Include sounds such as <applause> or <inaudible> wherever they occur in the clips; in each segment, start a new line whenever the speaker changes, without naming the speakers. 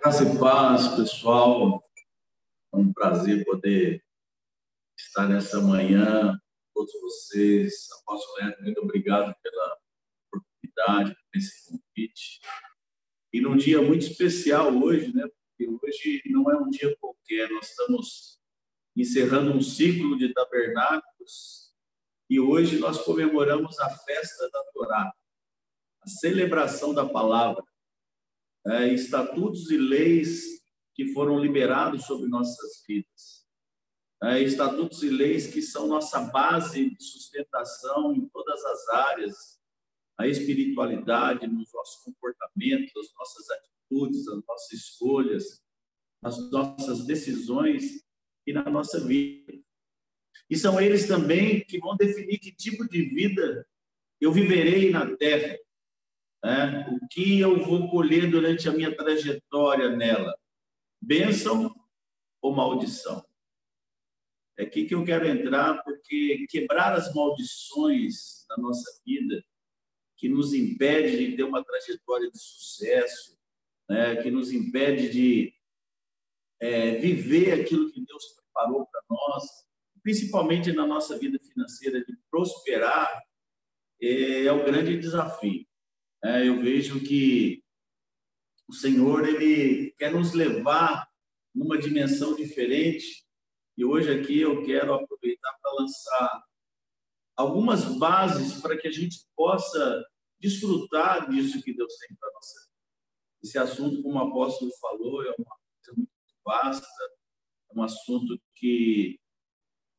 Graça e paz, pessoal. É um prazer poder estar nessa manhã com todos vocês. Apóstolo Neto, muito obrigado pela oportunidade, por esse convite. E num dia muito especial hoje, né? Porque hoje não é um dia qualquer, nós estamos encerrando um ciclo de tabernáculos e hoje nós comemoramos a festa da Torá, a celebração da palavra é, estatutos e leis que foram liberados sobre nossas vidas. É, estatutos e leis que são nossa base de sustentação em todas as áreas, a espiritualidade, nos nossos comportamentos, as nossas atitudes, as nossas escolhas, as nossas decisões e na nossa vida. E são eles também que vão definir que tipo de vida eu viverei na terra. Né? O que eu vou colher durante a minha trajetória nela? Bênção ou maldição? É aqui que eu quero entrar, porque quebrar as maldições da nossa vida, que nos impede de ter uma trajetória de sucesso, né? que nos impede de é, viver aquilo que Deus preparou para nós, principalmente na nossa vida financeira, de prosperar, é, é o grande desafio é, eu vejo que o Senhor ele quer nos levar numa dimensão diferente. E hoje aqui eu quero aproveitar para lançar algumas bases para que a gente possa desfrutar disso que Deus tem para nós. Esse assunto, como o apóstolo falou, é uma coisa muito vasta, é um assunto que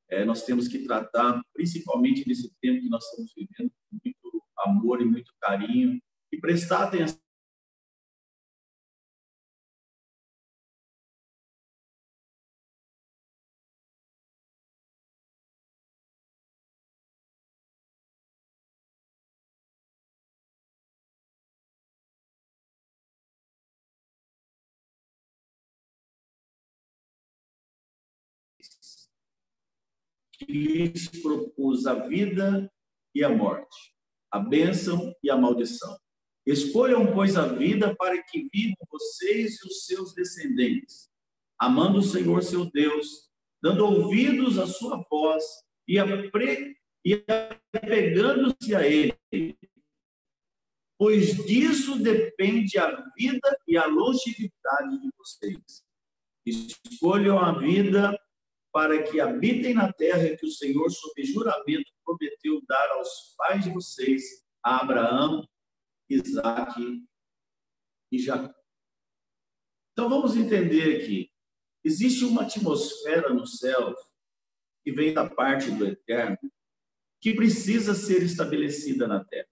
é, nós temos que tratar, principalmente nesse tempo que nós estamos vivendo, com muito amor e muito carinho, e prestar atenção que lhes propus a vida e a morte, a bênção e a maldição. Escolham, pois, a vida para que vivam vocês e os seus descendentes, amando o Senhor seu Deus, dando ouvidos à sua voz e, e apegando-se a Ele. Pois disso depende a vida e a longevidade de vocês. Escolham a vida para que habitem na terra que o Senhor, sob juramento, prometeu dar aos pais de vocês, a Abraão, Isaac e Jacó. Então vamos entender aqui. Existe uma atmosfera no céu que vem da parte do Eterno que precisa ser estabelecida na terra.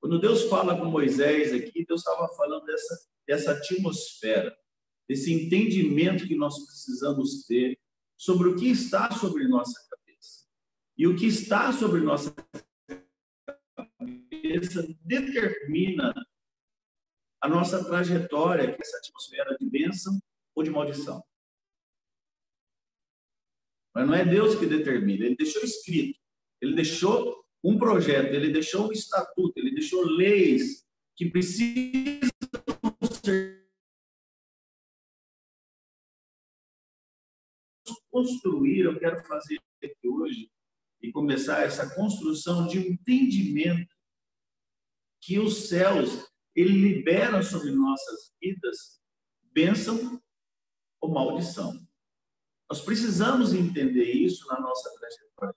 Quando Deus fala com Moisés aqui, Deus estava falando dessa, dessa atmosfera, desse entendimento que nós precisamos ter sobre o que está sobre nossa cabeça. E o que está sobre nossa cabeça determina a nossa trajetória, que é essa atmosfera de bênção ou de maldição. Mas não é Deus que determina, ele deixou escrito, ele deixou um projeto, ele deixou um estatuto, ele deixou leis que precisam ser construir, eu quero fazer aqui hoje e começar essa construção de entendimento que os céus ele libera sobre nossas vidas bênção ou maldição. Nós precisamos entender isso na nossa trajetória.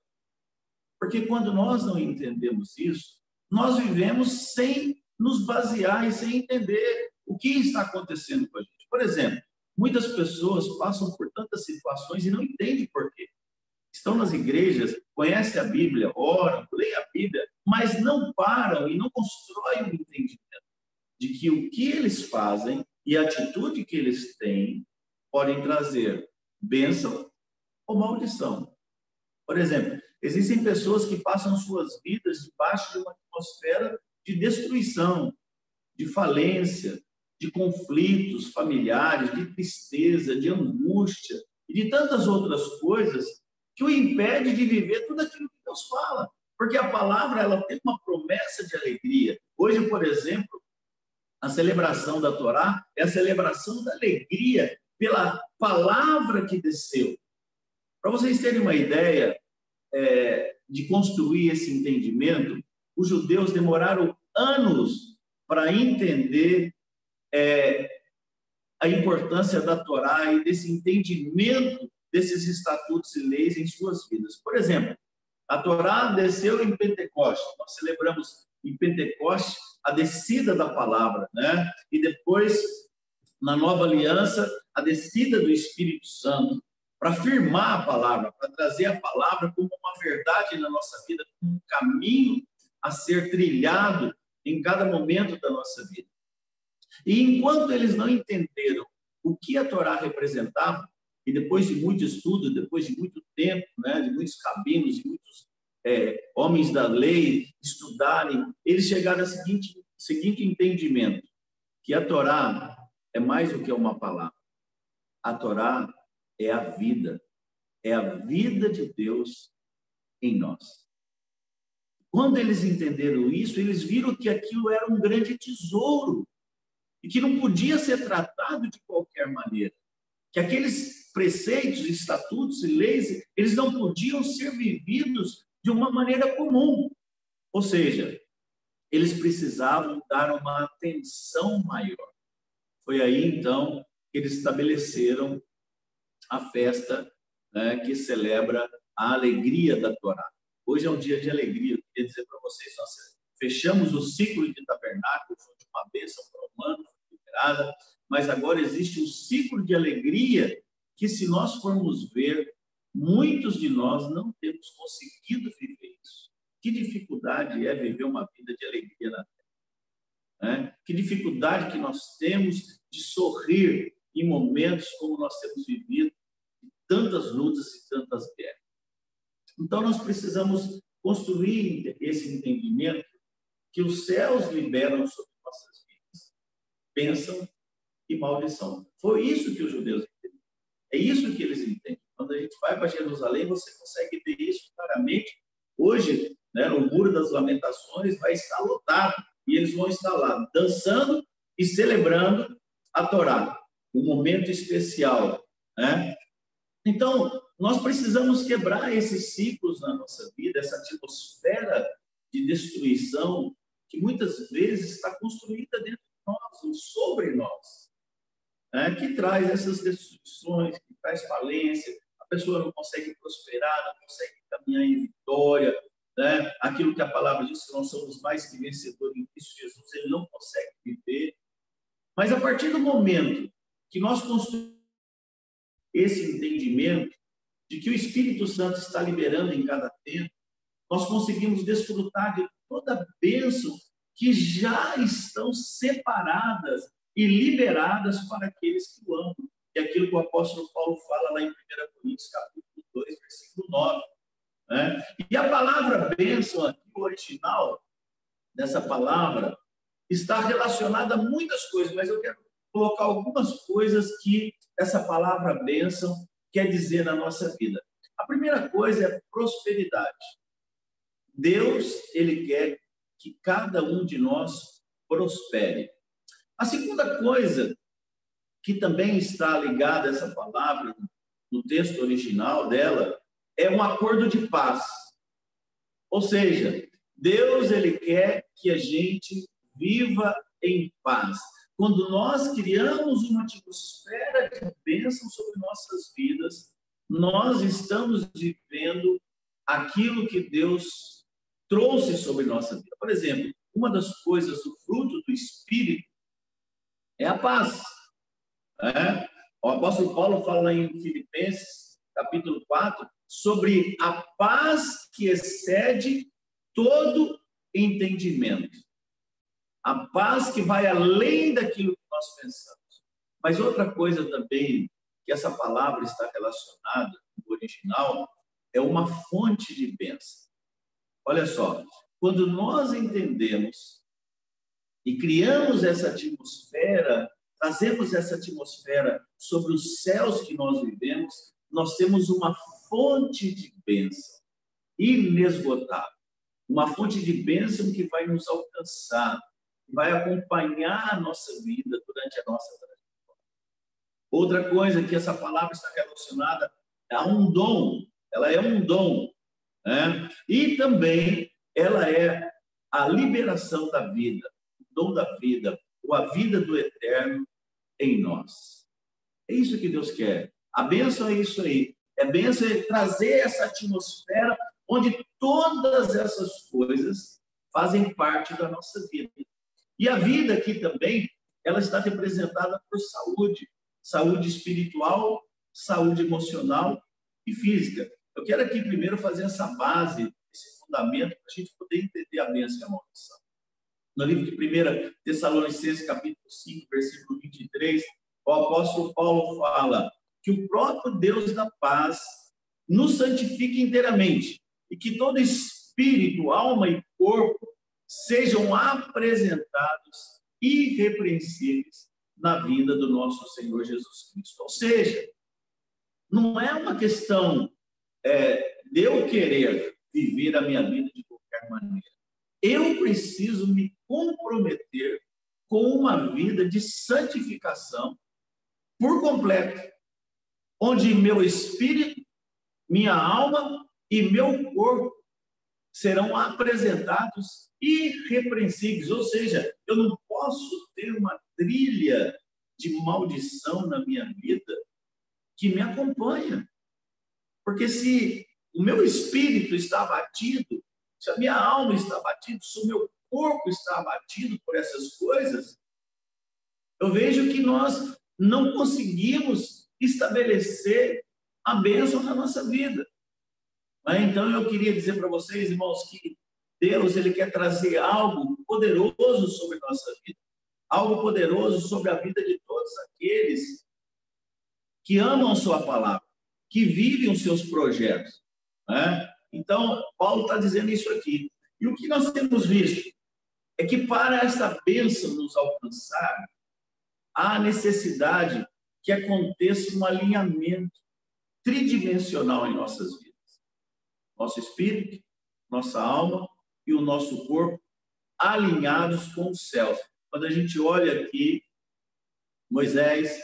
Porque quando nós não entendemos isso, nós vivemos sem nos basear e sem entender o que está acontecendo com a gente. Por exemplo, muitas pessoas passam por tantas situações e não entendem por quê estão nas igrejas, conhecem a Bíblia, oram, leem a Bíblia, mas não param e não constroem o entendimento de que o que eles fazem e a atitude que eles têm podem trazer bênção ou maldição. Por exemplo, existem pessoas que passam suas vidas debaixo de uma atmosfera de destruição, de falência, de conflitos familiares, de tristeza, de angústia e de tantas outras coisas que o impede de viver tudo aquilo que Deus fala. Porque a palavra ela tem uma promessa de alegria. Hoje, por exemplo, A celebração da Torá é a celebração da alegria pela palavra que desceu. Para vocês terem uma ideia é, de construir esse entendimento, os judeus demoraram anos para entender é, a importância da Torá e desse entendimento desses estatutos e leis em suas vidas. Por exemplo, a Torá desceu em Pentecostes. Nós celebramos em Pentecostes a descida da palavra, né? E depois, na nova aliança, a descida do Espírito Santo para afirmar a palavra, para trazer a palavra como uma verdade na nossa vida, como um caminho a ser trilhado em cada momento da nossa vida. E enquanto eles não entenderam o que a Torá representava, e depois de muito estudo, depois de muito tempo, né, de muitos cabinos, de muitos é, homens da lei estudarem, eles chegaram ao seguinte, seguinte entendimento, que a Torá é mais do que uma palavra. A Torá é a vida, é a vida de Deus em nós. Quando eles entenderam isso, eles viram que aquilo era um grande tesouro e que não podia ser tratado de qualquer maneira. Que aqueles preceitos, estatutos e leis, eles não podiam ser vividos de uma maneira comum. Ou seja, eles precisavam dar uma atenção maior. Foi aí, então, que eles estabeleceram a festa né, que celebra a alegria da Torá. Hoje é um dia de alegria. Eu queria dizer para vocês, nós fechamos o ciclo de tabernáculo, foi uma bênção para o humano, liberada, mas agora existe um ciclo de alegria que, se nós formos ver, muitos de nós não temos conseguido viver isso. Que dificuldade é viver uma vida de alegria na terra? Né? Que dificuldade que nós temos de sorrir em momentos como nós temos vivido, tantas lutas e tantas guerras. Então, nós precisamos construir esse entendimento que os céus liberam sobre nossas vidas, bênção e maldição. Foi isso que os judeus entenderam. É isso que eles entendem. Quando a gente vai para Jerusalém, você consegue ver isso claramente. Hoje, né, o Muro das Lamentações vai estar lotado e eles vão estar lá dançando e celebrando a Torá, um momento especial. Né? Então, nós precisamos quebrar esses ciclos na nossa vida, essa atmosfera de destruição que muitas vezes está construída dentro de nós, ou sobre nós, né? que traz essas destruições, que traz falência, a pessoa não consegue prosperar, não consegue caminhar em vitória, né? aquilo que a palavra diz que nós somos mais que vencedores em Cristo Jesus, ele não consegue viver. Mas a partir do momento que nós construímos esse entendimento de que o Espírito Santo está liberando em cada tempo, nós conseguimos desfrutar de toda a bênção que já estão separadas e liberadas para aqueles que o amam. É aquilo que o apóstolo Paulo fala lá em 1 Coríntios, capítulo 2, versículo 9. Né? E a palavra bênção aqui, o original dessa palavra, está relacionada a muitas coisas, mas eu quero colocar algumas coisas que essa palavra bênção quer dizer na nossa vida. A primeira coisa é prosperidade. Deus, ele quer que cada um de nós prospere. A segunda coisa que também está ligada a essa palavra no texto original dela é um acordo de paz. Ou seja, Deus ele quer que a gente viva em paz. Quando nós criamos uma atmosfera de bênção sobre nossas vidas, nós estamos vivendo aquilo que Deus trouxe sobre nossa vida. Por exemplo, uma das coisas do fruto do Espírito é a paz. É? O apóstolo Paulo fala em Filipenses, capítulo 4, sobre a paz que excede todo entendimento. A paz que vai além daquilo que nós pensamos. Mas outra coisa também que essa palavra está relacionada no original é uma fonte de bênção. Olha só, quando nós entendemos e criamos essa atmosfera, trazemos essa atmosfera sobre os céus que nós vivemos, nós temos uma fonte de bênção inesgotável. Uma fonte de bênção que vai nos alcançar, vai acompanhar a nossa vida durante a nossa trajetória. Outra coisa que essa palavra está relacionada a um dom, ela é um dom, né? E também ela é a liberação da vida, dom da vida, ou a vida do eterno em nós. É isso que Deus quer. A bênção é isso aí. É bênção é trazer essa atmosfera onde todas essas coisas fazem parte da nossa vida. E a vida aqui também, ela está representada por saúde, saúde espiritual, saúde emocional e física. Eu quero aqui primeiro fazer essa base, esse fundamento, para a gente poder entender a bênção e a maldição. No livro de 1 Tessalonicenses, capítulo 5, versículo 23, o apóstolo Paulo fala que o próprio Deus da paz nos santifique inteiramente e que todo espírito, alma e corpo sejam apresentados irrepreensíveis na vida do nosso Senhor Jesus Cristo. Ou seja, não é uma questão é, de eu querer viver a minha vida de qualquer maneira. Eu preciso me comprometer com uma vida de santificação por completo, onde meu espírito, minha alma e meu corpo serão apresentados irrepreensíveis, ou seja, eu não posso ter uma trilha de maldição na minha vida que me acompanha. Porque se o meu espírito está abatido, se a minha alma está abatida, se o meu corpo está abatido por essas coisas, eu vejo que nós não conseguimos estabelecer a bênção na nossa vida. Então eu queria dizer para vocês, irmãos, que Deus ele quer trazer algo poderoso sobre nossa vida, algo poderoso sobre a vida de todos aqueles que amam Sua palavra, que vivem os seus projetos. Né? Então, Paulo está dizendo isso aqui. E o que nós temos visto é que para essa bênção nos alcançar, há necessidade que aconteça um alinhamento tridimensional em nossas vidas. Nosso espírito, nossa alma e o nosso corpo alinhados com os céus. Quando a gente olha aqui, Moisés,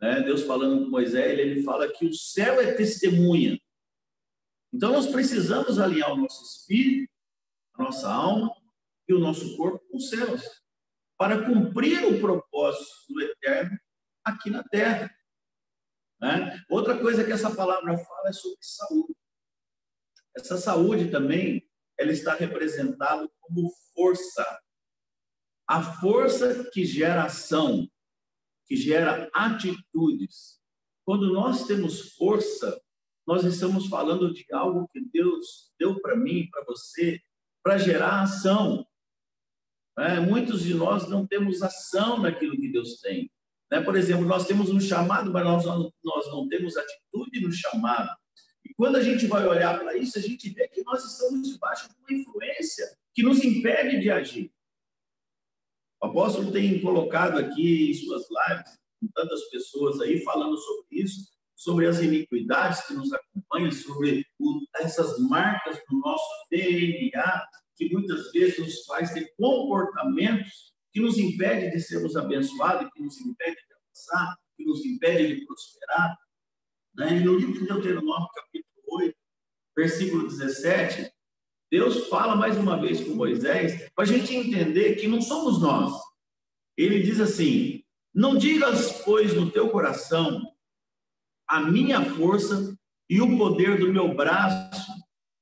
né, Deus falando com Moisés, ele fala que o céu é testemunha. Então nós precisamos alinhar o nosso espírito, a nossa alma e o nosso corpo com os céus, para cumprir o propósito do eterno aqui na terra. Né? Outra coisa que essa palavra fala é sobre saúde. Essa saúde também ela está representada como força. A força que gera ação, que gera atitudes. Quando nós temos força, nós estamos falando de algo que Deus deu para mim, para você, para gerar ação. É, muitos de nós não temos ação naquilo que Deus tem. Né? Por exemplo, nós temos um chamado, mas nós nós não temos atitude no chamado. E quando a gente vai olhar para isso, a gente vê que nós estamos debaixo de uma influência que nos impede de agir. O apóstolo tem colocado aqui em suas lives, com tantas pessoas aí, falando sobre isso, sobre as iniquidades que nos acompanham, sobre essas marcas do nosso DNA, que muitas vezes nos faz ter comportamentos que nos impedem de sermos abençoados, que nos impedem de avançar, que nos impedem de prosperar. Né? E no livro de Deuteronômio, capítulo 8, versículo 17, Deus fala mais uma vez com Moisés, para a gente entender que não somos nós. Ele diz assim: Não digas, pois, no teu coração, a minha força e o poder do meu braço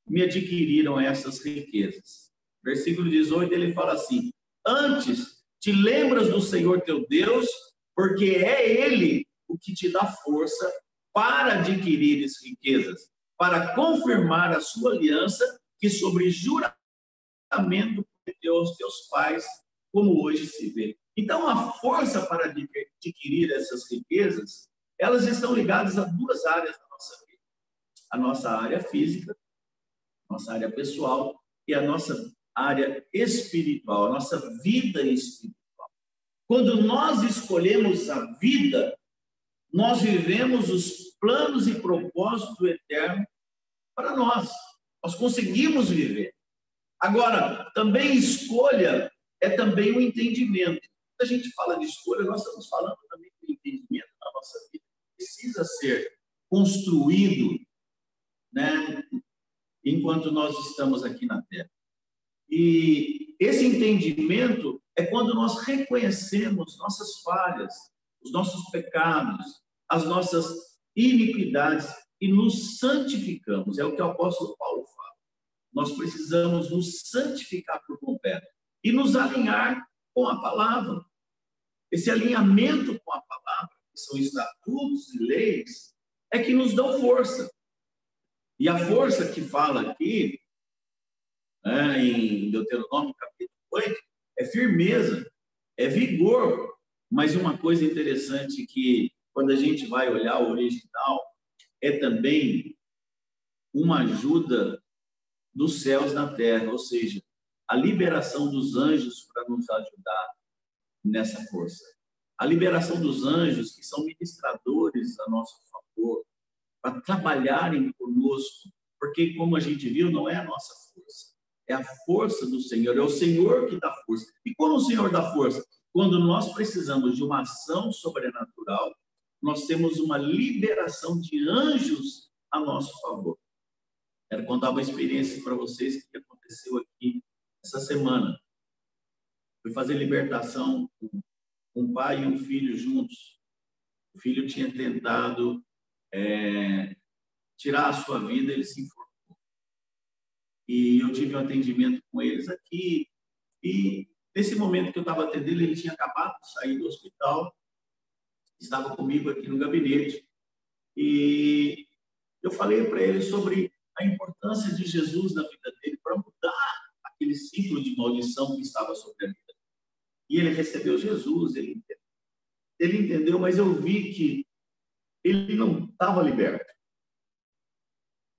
me adquiriram essas riquezas. Versículo 18, ele fala assim: Antes te lembras do Senhor teu Deus, porque é Ele o que te dá força para adquirir riquezas, para confirmar a sua aliança que sobre juramento prometeu aos teus pais, como hoje se vê. Então, a força para adquirir essas riquezas, elas estão ligadas a duas áreas da nossa vida: a nossa área física, nossa área pessoal e a nossa área espiritual, a nossa vida espiritual. Quando nós escolhemos a vida, nós vivemos os planos e propósitos do eterno para nós. Nós conseguimos viver. Agora, também escolha é também o entendimento. Quando a gente fala de escolha, nós estamos falando também do entendimento na nossa vida. Precisa ser construído né, enquanto nós estamos aqui na Terra. E esse entendimento é quando nós reconhecemos nossas falhas, os nossos pecados, as nossas iniquidades e nos santificamos. É o que o apóstolo Paulo fala. Nós precisamos nos santificar por completo e nos alinhar com a palavra. Esse alinhamento com a palavra, que são estatutos e leis, é que nos dão força. E a força que fala aqui, né, em Deuteronômio capítulo 8, é firmeza, é vigor. Mas uma coisa interessante que, quando a gente vai olhar o original, é também uma ajuda dos céus na terra, ou seja, a liberação dos anjos para nos ajudar nessa força. A liberação dos anjos, que são ministradores a nosso favor, para trabalharem conosco, porque, como a gente viu, não é a nossa é a força do Senhor, é o Senhor que dá força. E como o Senhor dá força? Quando nós precisamos de uma ação sobrenatural, nós temos uma liberação de anjos a nosso favor. Quero contar uma experiência para vocês que aconteceu aqui essa semana. Fui fazer libertação com um pai e um filho juntos. O filho tinha tentado é, tirar a sua vida, ele se enforcou. E eu tive um atendimento com eles aqui. E nesse momento que eu estava atendendo, ele tinha acabado de sair do hospital estava comigo aqui no gabinete. E eu falei para ele sobre a importância de Jesus na vida dele para mudar aquele ciclo de maldição que estava sobre a vida. E ele recebeu Jesus, ele entendeu. Ele entendeu, mas eu vi que ele não estava liberto.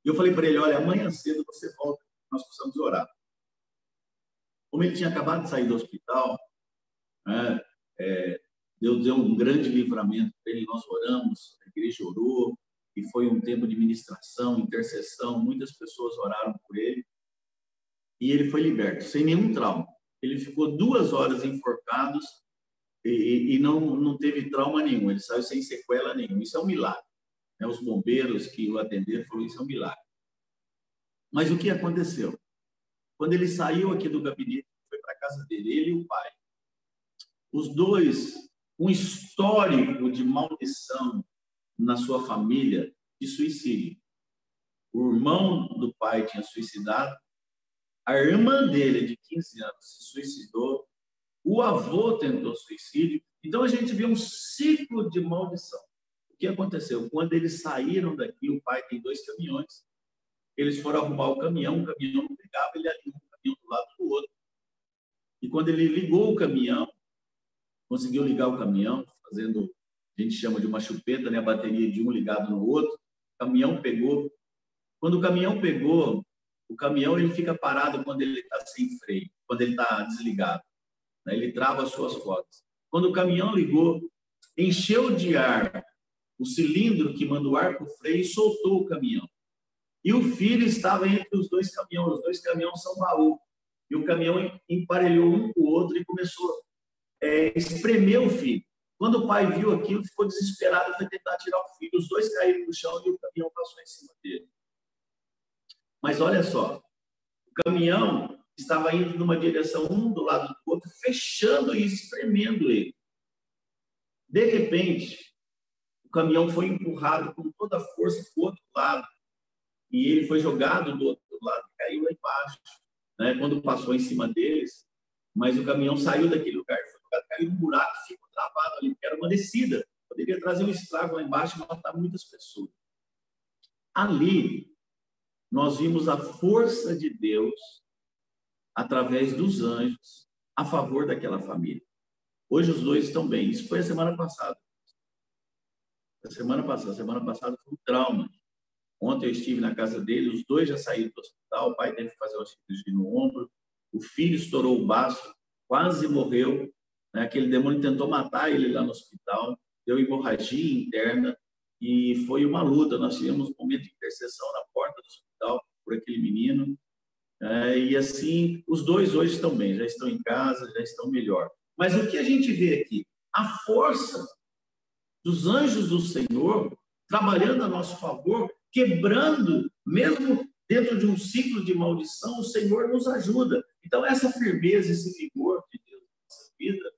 Eu falei para ele: olha, amanhã cedo você volta, nós precisamos orar. Como ele tinha acabado de sair do hospital, né, é, Deus deu um grande livramento para ele, nós oramos, a igreja orou, e foi um tempo de ministração, intercessão, muitas pessoas oraram por ele, e ele foi liberto, sem nenhum trauma. Ele ficou duas horas enforcado e, e não, não teve trauma nenhum, ele saiu sem sequela nenhuma. Isso é um milagre. Né? Os bombeiros que o atenderam falaram: Isso é um milagre. Mas o que aconteceu? Quando ele saiu aqui do gabinete, foi para a casa dele, ele e o pai. Os dois um histórico de maldição na sua família de suicídio. O irmão do pai tinha suicidado, a irmã dele, de 15 anos, se suicidou, o avô tentou suicídio. Então a gente vê um ciclo de maldição. O que aconteceu? Quando eles saíram daqui, o pai tem dois caminhões, eles foram arrumar o caminhão, o caminhão não pegava, ele alinhou o caminhão do lado do outro. E quando ele ligou o caminhão, conseguiu ligar o caminhão, fazendo, a gente chama de uma chupeta, né? a bateria de um ligado no outro. O caminhão pegou. Quando o caminhão pegou, o caminhão ele fica parado quando ele está sem freio, quando ele está desligado. Né? Ele trava as suas rodas. Quando o caminhão ligou, encheu de ar o cilindro que manda o ar para o freio e soltou o caminhão. E o filho estava entre os dois caminhões. Os dois caminhões são baú. E o caminhão emparelhou um com o outro e começou é, espremeu o filho. Quando o pai viu aquilo, ficou desesperado, foi tentar tirar o filho. Os dois caíram no chão e o caminhão passou em cima dele. Mas olha só, o caminhão estava indo numa direção um do lado do outro, fechando e espremendo ele. De repente, o caminhão foi empurrado com toda a força para o outro lado. E ele foi jogado do outro lado, caiu lá embaixo. Né? Quando passou em cima deles, mas o caminhão saiu daquele lugar, foi caiu num buraco ficou travado ali, era uma descida. Poderia trazer um estrago lá embaixo e matar muitas pessoas. Ali, nós vimos a força de Deus através dos anjos a favor daquela família. Hoje os dois estão bem. Isso foi a semana passada. A semana passada, a semana passada foi um trauma. Ontem eu estive na casa dele, os dois já saíram do hospital, o pai teve que fazer uma cirurgia no ombro, o filho estourou o baço, quase morreu, né? Aquele demônio tentou matar ele lá no hospital, deu hemorragia interna e foi uma luta. Nós tivemos um momento de intercessão na porta do hospital por aquele menino É, e assim, os dois hoje estão bem, já estão em casa, já estão melhor. Mas o que a gente vê aqui? A força dos anjos do Senhor trabalhando a nosso favor, quebrando, mesmo dentro de um ciclo de maldição, o Senhor nos ajuda. Então, essa firmeza, esse vigor de Deus na nossa vida,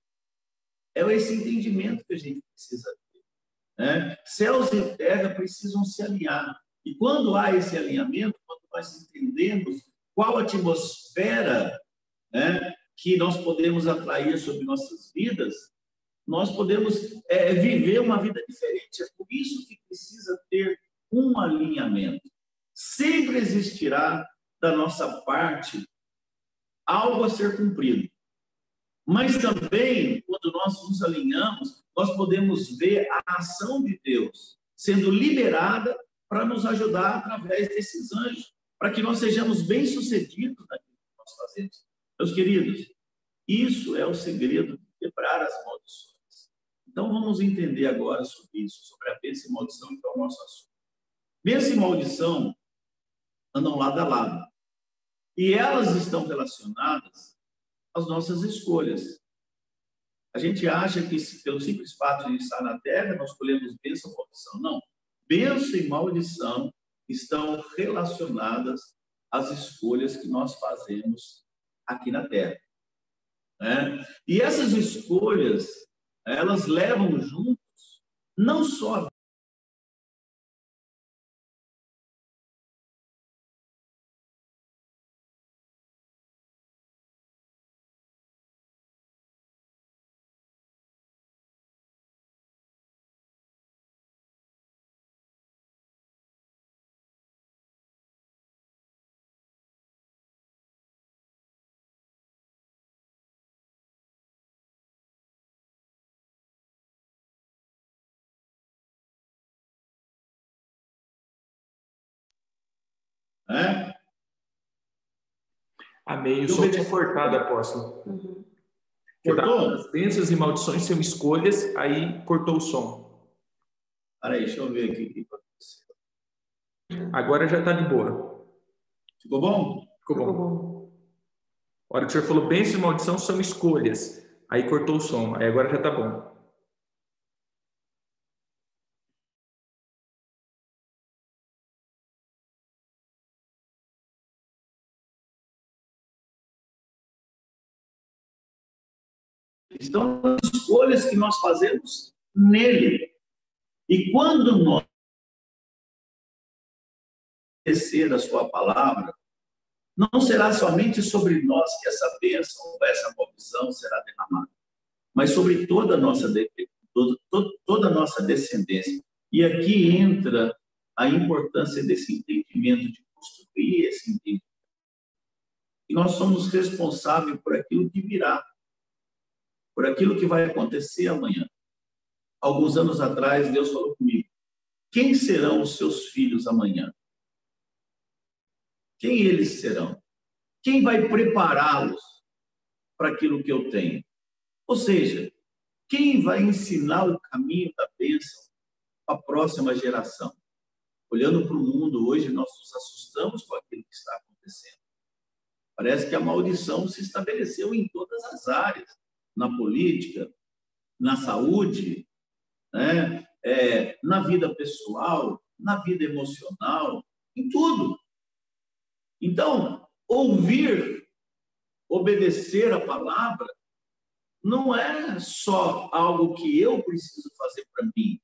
é esse entendimento que a gente precisa ter. Né? Céus e terra precisam se alinhar. E quando há esse alinhamento, quando nós entendemos qual atmosfera né, que nós podemos atrair sobre nossas vidas, nós podemos é, viver uma vida diferente. É por isso que precisa ter um alinhamento. Sempre existirá da nossa parte algo a ser cumprido. Mas também, quando nós nos alinhamos, nós podemos ver a ação de Deus sendo liberada para nos ajudar através desses anjos, para que nós sejamos bem-sucedidos naquilo que nós fazemos. Meus queridos, isso é o segredo de quebrar as maldições. Então vamos entender agora sobre isso, sobre a bênção e maldição, que é o nosso assunto. Bênção e maldição andam lado a lado. E elas estão relacionadas às nossas escolhas. A gente acha que, pelo simples fato de estar na terra, nós escolhemos bênção ou maldição. Não. Bênção e maldição estão relacionadas às escolhas que nós fazemos aqui na terra. Né? E essas escolhas elas levam juntos não só É?
Amém. O som tinha cortado, apóstolo. Uhum.
Cortou?
As bênçãos e maldições são escolhas, aí cortou o som.
Peraí, deixa eu ver aqui o que
aconteceu. Agora já está de boa.
Ficou bom?
Ficou bom. Ficou bom. A hora que o senhor falou bênçãos e maldição são escolhas, aí cortou o som, aí agora já está bom.
Estão as escolhas que nós fazemos nele. E quando nós conhecer a sua palavra, não será somente sobre nós que essa bênção ou essa maldição será derramada, mas sobre toda a nossa, toda, toda a nossa descendência. E aqui entra a importância desse entendimento, de construir esse entendimento. E nós somos responsáveis por aquilo que virá por aquilo que vai acontecer amanhã. Alguns anos atrás, Deus falou comigo: quem serão os seus filhos amanhã? Quem eles serão? Quem vai prepará-los para aquilo que eu tenho? Ou seja, quem vai ensinar o caminho da bênção a próxima geração? Olhando para o mundo hoje, nós nos assustamos com aquilo que está acontecendo. Parece que a maldição se estabeleceu em todas as áreas na política, na saúde, né? É, na vida pessoal, na vida emocional, em tudo. Então, ouvir, obedecer a palavra, não é só algo que eu preciso fazer para mim,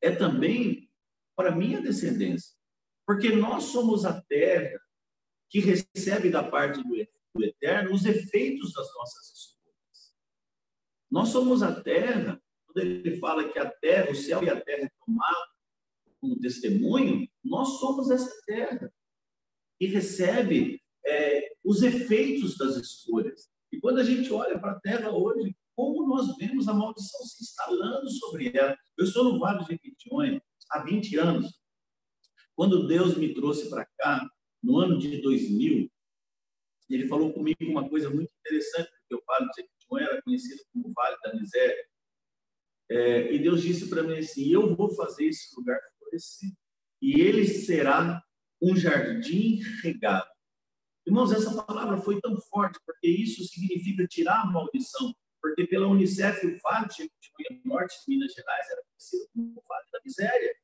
é também para minha descendência. Porque nós somos a terra que recebe da parte do Eterno os efeitos das nossas escolhas. Nós somos a terra, quando ele fala que a terra, o céu e a terra é tomado como testemunho, nós somos essa terra que recebe é, os efeitos das escolhas. E quando a gente olha para a terra hoje, como nós vemos a maldição se instalando sobre ela. Eu estou no Vale de Jequitinhonha há 20 anos. Quando Deus me trouxe para cá, no ano de 2000, ele falou comigo uma coisa muito interessante, porque o Vale de era conhecido como Vale da Miséria. É, e Deus disse para mim assim: Eu vou fazer esse lugar florescer. E ele será um jardim regado. Irmãos, essa palavra foi tão forte, porque isso significa tirar a maldição. Porque pela Unicef, o Vale de Norte, de Minas Gerais, era conhecido como o Vale da Miséria.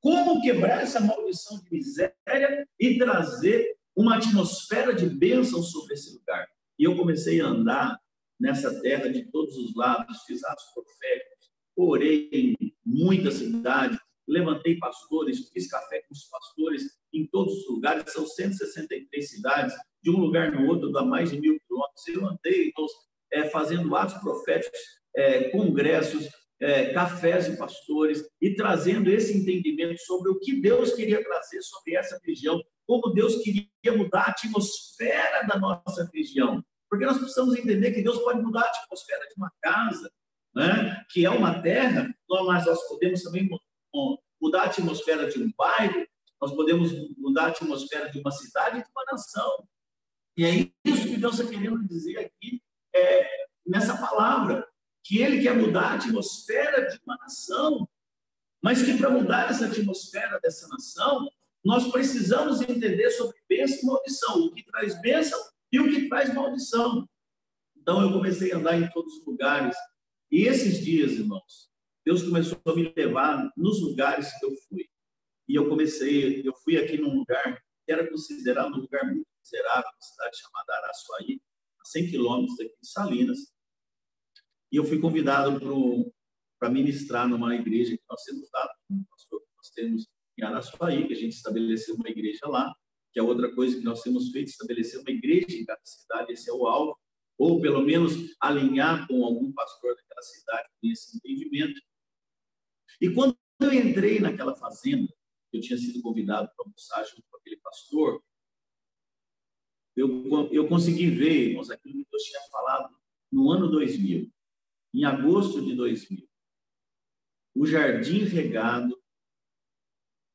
Como quebrar essa maldição de miséria e trazer uma atmosfera de bênção sobre esse lugar? E eu comecei a andar nessa terra de todos os lados, fiz atos proféticos, orei em muitas cidades, levantei pastores, fiz café com os pastores em todos os lugares, são 163 cidades, de um lugar no outro dá mais de mil quilômetros. Eu andei então, é, fazendo atos proféticos, é, congressos, é, cafés de pastores e trazendo esse entendimento sobre o que Deus queria trazer sobre essa região, como Deus queria mudar a atmosfera da nossa região. Porque nós precisamos entender que Deus pode mudar a atmosfera de uma casa, né? que é uma terra, mas nós podemos também mudar a atmosfera de um bairro, nós podemos mudar a atmosfera de uma cidade e de uma nação. E é isso que Deus está querendo dizer aqui é, nessa palavra, que Ele quer mudar a atmosfera de uma nação, mas que para mudar essa atmosfera dessa nação, nós precisamos entender sobre bênção e maldição, o que traz bênção e o que traz maldição. Então eu comecei a andar em todos os lugares. E esses dias, irmãos, Deus começou a me levar nos lugares que eu fui. E eu comecei, eu fui aqui num lugar que era considerado um lugar muito miserável, uma cidade chamada Araçuaí, a 100 quilômetros daqui de Salinas. E eu fui convidado para ministrar numa igreja que nós temos dado, nós temos em Araçuaí, que a gente estabeleceu uma igreja lá que é outra coisa que nós temos feito, estabelecer uma igreja em cada cidade, esse é o alvo, ou pelo menos alinhar com algum pastor daquela cidade com esse entendimento. E quando eu entrei naquela fazenda, eu tinha sido convidado para almoçar junto com aquele pastor, eu, eu consegui ver, irmãos, aquilo que Deus tinha falado no ano 2000, em agosto de 2000. O jardim regado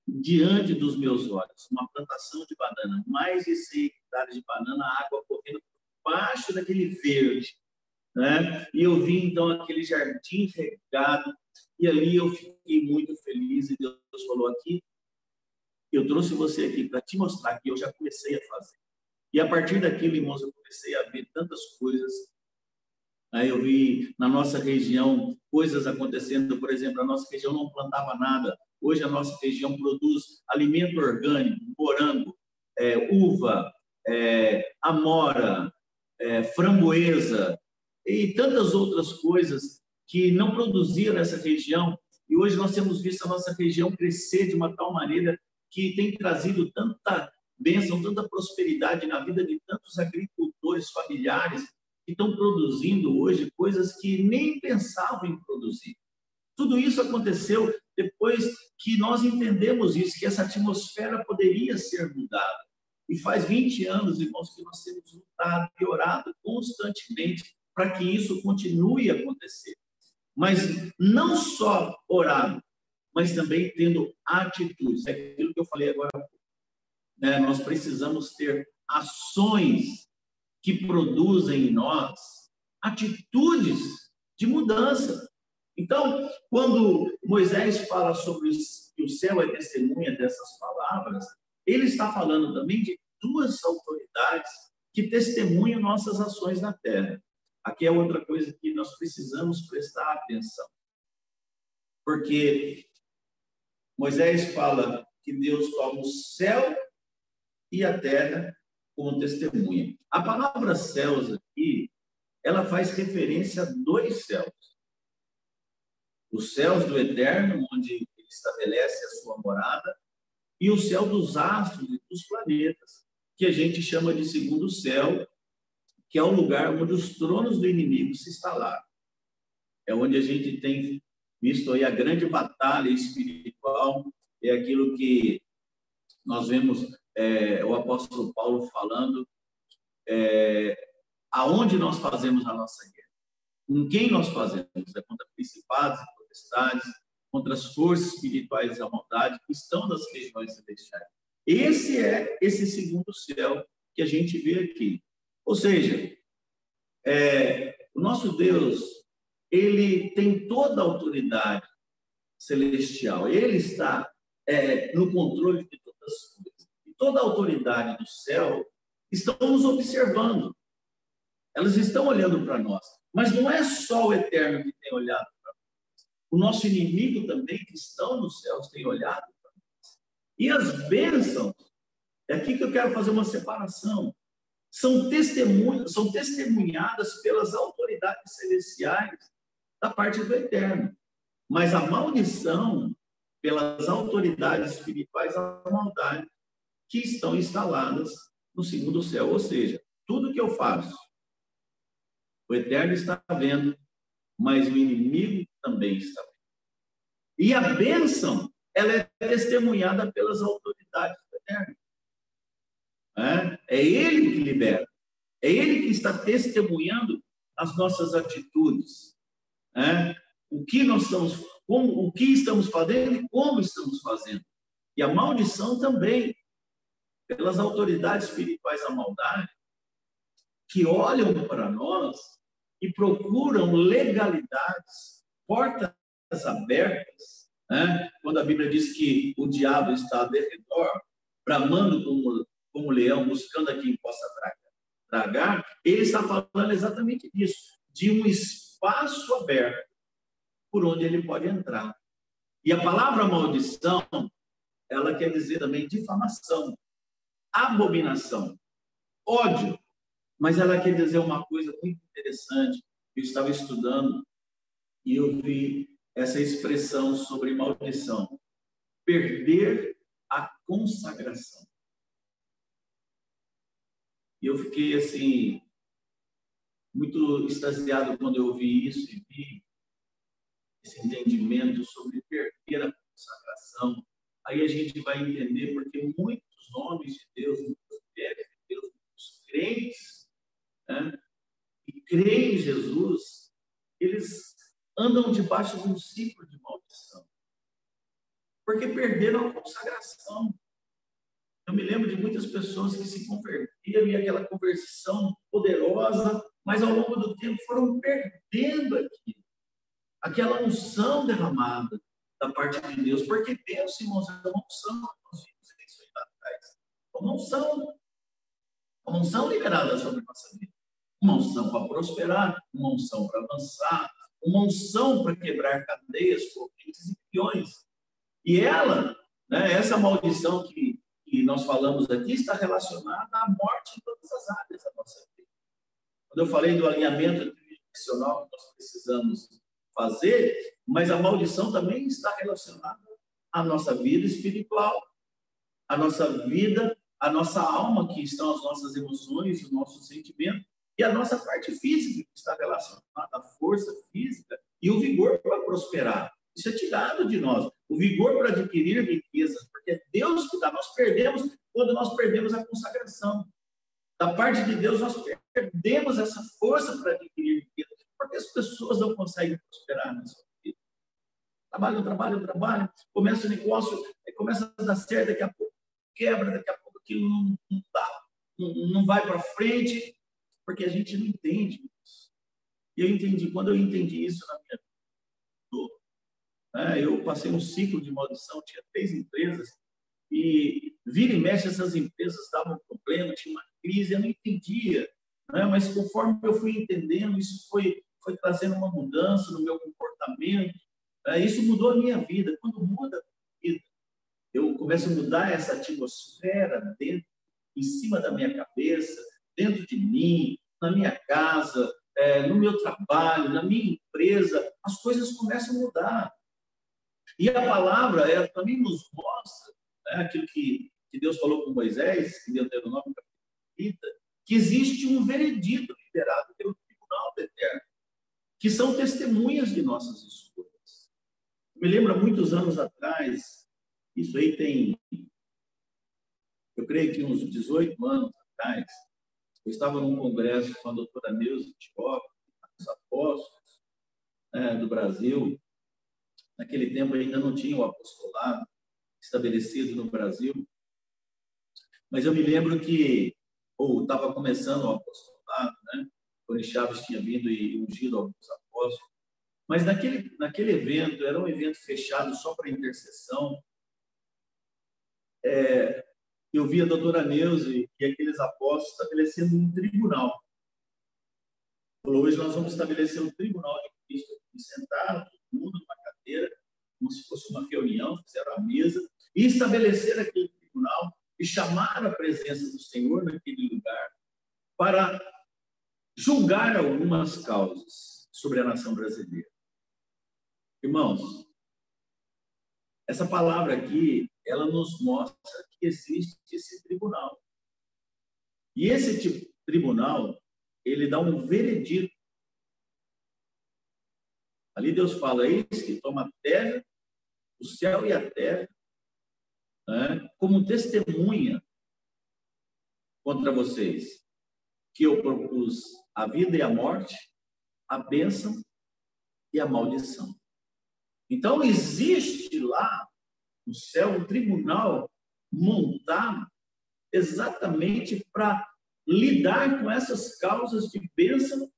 diante dos meus olhos uma plantação de banana, mais de 100 hectares de banana, água correndo por baixo daquele verde. Né? E eu vi então aquele jardim regado, e ali eu fiquei muito feliz. E Deus falou aqui: eu trouxe você aqui para te mostrar que eu já comecei a fazer. E a partir daquilo, irmãos, eu comecei a ver tantas coisas. Aí eu vi na nossa região coisas acontecendo, por exemplo, a nossa região não plantava nada, Hoje a nossa região produz alimento orgânico, morango, é, uva, é, amora, é, framboesa e tantas outras coisas que não produziam nessa região. E hoje nós temos visto a nossa região crescer de uma tal maneira que tem trazido tanta bênção, tanta prosperidade na vida de tantos agricultores familiares que estão produzindo hoje coisas que nem pensavam em produzir. Tudo isso aconteceu depois que nós entendemos isso, que essa atmosfera poderia ser mudada. E faz 20 anos, irmãos, que nós temos lutado e orado constantemente para que isso continue a acontecer. Mas não só orado, mas também tendo atitudes. É aquilo que eu falei agora. Né? Nós precisamos ter ações que produzem em nós atitudes de mudança. Então, quando Moisés fala sobre que o céu é testemunha dessas palavras, ele está falando também de duas autoridades que testemunham nossas ações na terra. Aqui é outra coisa que nós precisamos prestar atenção. Porque Moisés fala que Deus toma o céu e a terra como testemunha. A palavra céus aqui, ela faz referência a dois céus os céus do eterno, onde ele estabelece a sua morada, e o céu dos astros e dos planetas, que a gente chama de segundo céu, que é o lugar onde os tronos do inimigo se instalaram. É onde a gente tem visto aí a grande batalha espiritual, é aquilo que nós vemos é, o apóstolo Paulo falando, é, aonde nós fazemos a nossa guerra. Com quem nós fazemos? É contra principados e tempestades, contra as forças espirituais da maldade que estão nas regiões celestiais. Esse é esse segundo céu que a gente vê aqui. Ou seja, é, o nosso Deus, ele tem toda a autoridade celestial, ele está é, no controle de todas as coisas. Toda a autoridade do céu estão nos observando. Elas estão olhando para nós. Mas não é só o eterno que tem olhado para nós. O nosso inimigo também, que estão nos céus, tem olhado para nós. E as bênçãos, é aqui que eu quero fazer uma separação. São testemunhas, são testemunhadas pelas autoridades celestiais da parte do eterno. Mas a maldição pelas autoridades espirituais a maldade que estão instaladas no segundo céu. Ou seja, tudo que eu faço, o Eterno está vendo, mas o inimigo também está vendo. E a bênção, ela é testemunhada pelas autoridades do Eterno. É, é ele que libera. É ele que está testemunhando as nossas atitudes. É? O que nós estamos, como, o que estamos fazendo e como estamos fazendo. E a maldição também, pelas autoridades espirituais da maldade, que olham para nós e procuram legalidades, portas abertas, né? quando a Bíblia diz que o diabo está ao redor, bramando como, como leão, buscando a quem possa tragar, ele está falando exatamente disso, de um espaço aberto por onde ele pode entrar. E a palavra maldição, ela quer dizer também difamação, abominação, ódio, mas ela quer dizer uma coisa muito interessante. Eu estava estudando e eu vi essa expressão sobre maldição: perder a consagração. E eu fiquei assim, muito extasiado quando eu vi isso e vi esse entendimento sobre perder a consagração. Aí a gente vai entender porque muitos homens de Deus, muitas mulheres de Deus, muitos crentes, né, e creem em Jesus, eles andam debaixo de um ciclo de maldição. Porque perderam a consagração. Eu me lembro de muitas pessoas que se convertiam e aquela conversão poderosa, mas ao longo do tempo foram perdendo aquilo. Aquela unção derramada da parte de Deus. Porque Deus, irmãos, é uma unção nós vimos eleições atrás. Uma unção. Uma unção liberada sobre a nossa vida uma unção para prosperar, uma unção para avançar, uma unção para quebrar cadeias, correntes e piões. E ela, né, essa maldição que, que nós falamos aqui, está relacionada à morte em todas as áreas da nossa vida. Quando eu falei do alinhamento tridimensional que nós precisamos fazer, mas a maldição também está relacionada à nossa vida espiritual, à nossa vida, à nossa alma, que estão as nossas emoções o nosso sentimento, e a nossa parte física, que está relacionada à força física e o vigor para prosperar. Isso é tirado de nós. O vigor para adquirir riquezas, porque é Deus que dá. Nós perdemos quando nós perdemos a consagração. Da parte de Deus, nós perdemos essa força para adquirir riquezas, porque as pessoas não conseguem prosperar na sua Trabalho, trabalho, trabalho, começa o negócio, começa a dar certo, daqui a pouco quebra, daqui a pouco aquilo não, não, dá, não, não vai para frente, porque a gente não entende isso. E eu entendi, quando eu entendi isso na minha vida, né, eu passei um ciclo de maldição, tinha três empresas, e vira e mexe essas empresas davam problema, tinha uma crise, eu não entendia, né, mas conforme eu fui entendendo, isso foi, foi trazendo uma mudança no meu comportamento, isso mudou a minha vida. Quando muda a vida, eu começo a mudar essa atmosfera dentro, em cima da minha cabeça, dentro de mim, na minha casa, é, no meu trabalho, na minha empresa, as coisas começam a mudar. E a palavra ela também nos mostra né, aquilo que, que Deus falou com Moisés, em Deuteronômio capítulo que existe um veredito liberado pelo Tribunal do Eterno, que são testemunhas de nossas escolhas. Me lembro muitos anos atrás, isso aí tem, eu creio que uns 18 anos atrás, eu estava num congresso com a doutora Neuza Ticoc, os apóstolos né, do Brasil. Naquele tempo ainda não tinha o apostolado estabelecido no Brasil. Mas eu me lembro que, ou estava começando o apostolado, né? Tony Chaves tinha vindo e ungido alguns apóstolos. Mas naquele, naquele evento, era um evento fechado só para intercessão. É, eu vi a doutora Neuze e aqueles apóstolos estabelecendo um tribunal. Hoje nós vamos estabelecer um tribunal de Cristo. E sentaram todo mundo numa cadeira, como se fosse uma reunião, fizeram a mesa, e estabeleceram aquele tribunal e chamaram a presença do Senhor naquele lugar para julgar algumas causas sobre a nação brasileira. Irmãos, essa palavra aqui, ela nos mostra que existe esse tribunal. E esse tipo, tribunal, ele dá um veredito. Ali Deus fala, eis que toma a terra, o céu e a terra, né, como testemunha contra vocês, que eu propus a vida e a morte, a bênção e a maldição. Então, existe lá no céu um tribunal montado exatamente para lidar com essas causas de bênção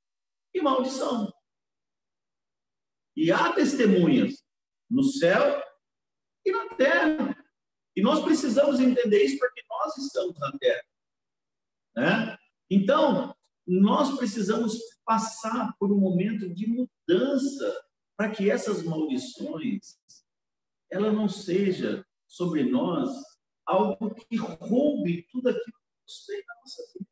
e maldição. E há testemunhas no céu e na terra. E nós precisamos entender isso porque nós estamos na terra. Né? Então, nós precisamos passar por um momento de mudança para que essas maldições ela não seja sobre nós algo que roube tudo aquilo que Deus tem na nossa vida.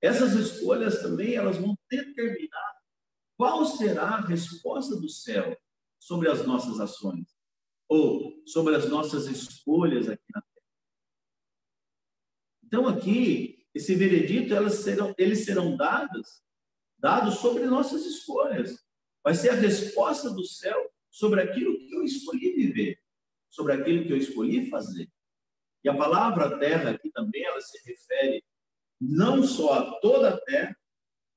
Essas escolhas também elas vão determinar qual será a resposta do céu sobre as nossas ações ou sobre as nossas escolhas aqui na terra. Então aqui esse veredito elas serão eles serão dados dados sobre nossas escolhas. Vai ser a resposta do céu sobre aquilo que eu escolhi viver, sobre aquilo que eu escolhi fazer. E a palavra terra aqui também ela se refere não só a toda a terra,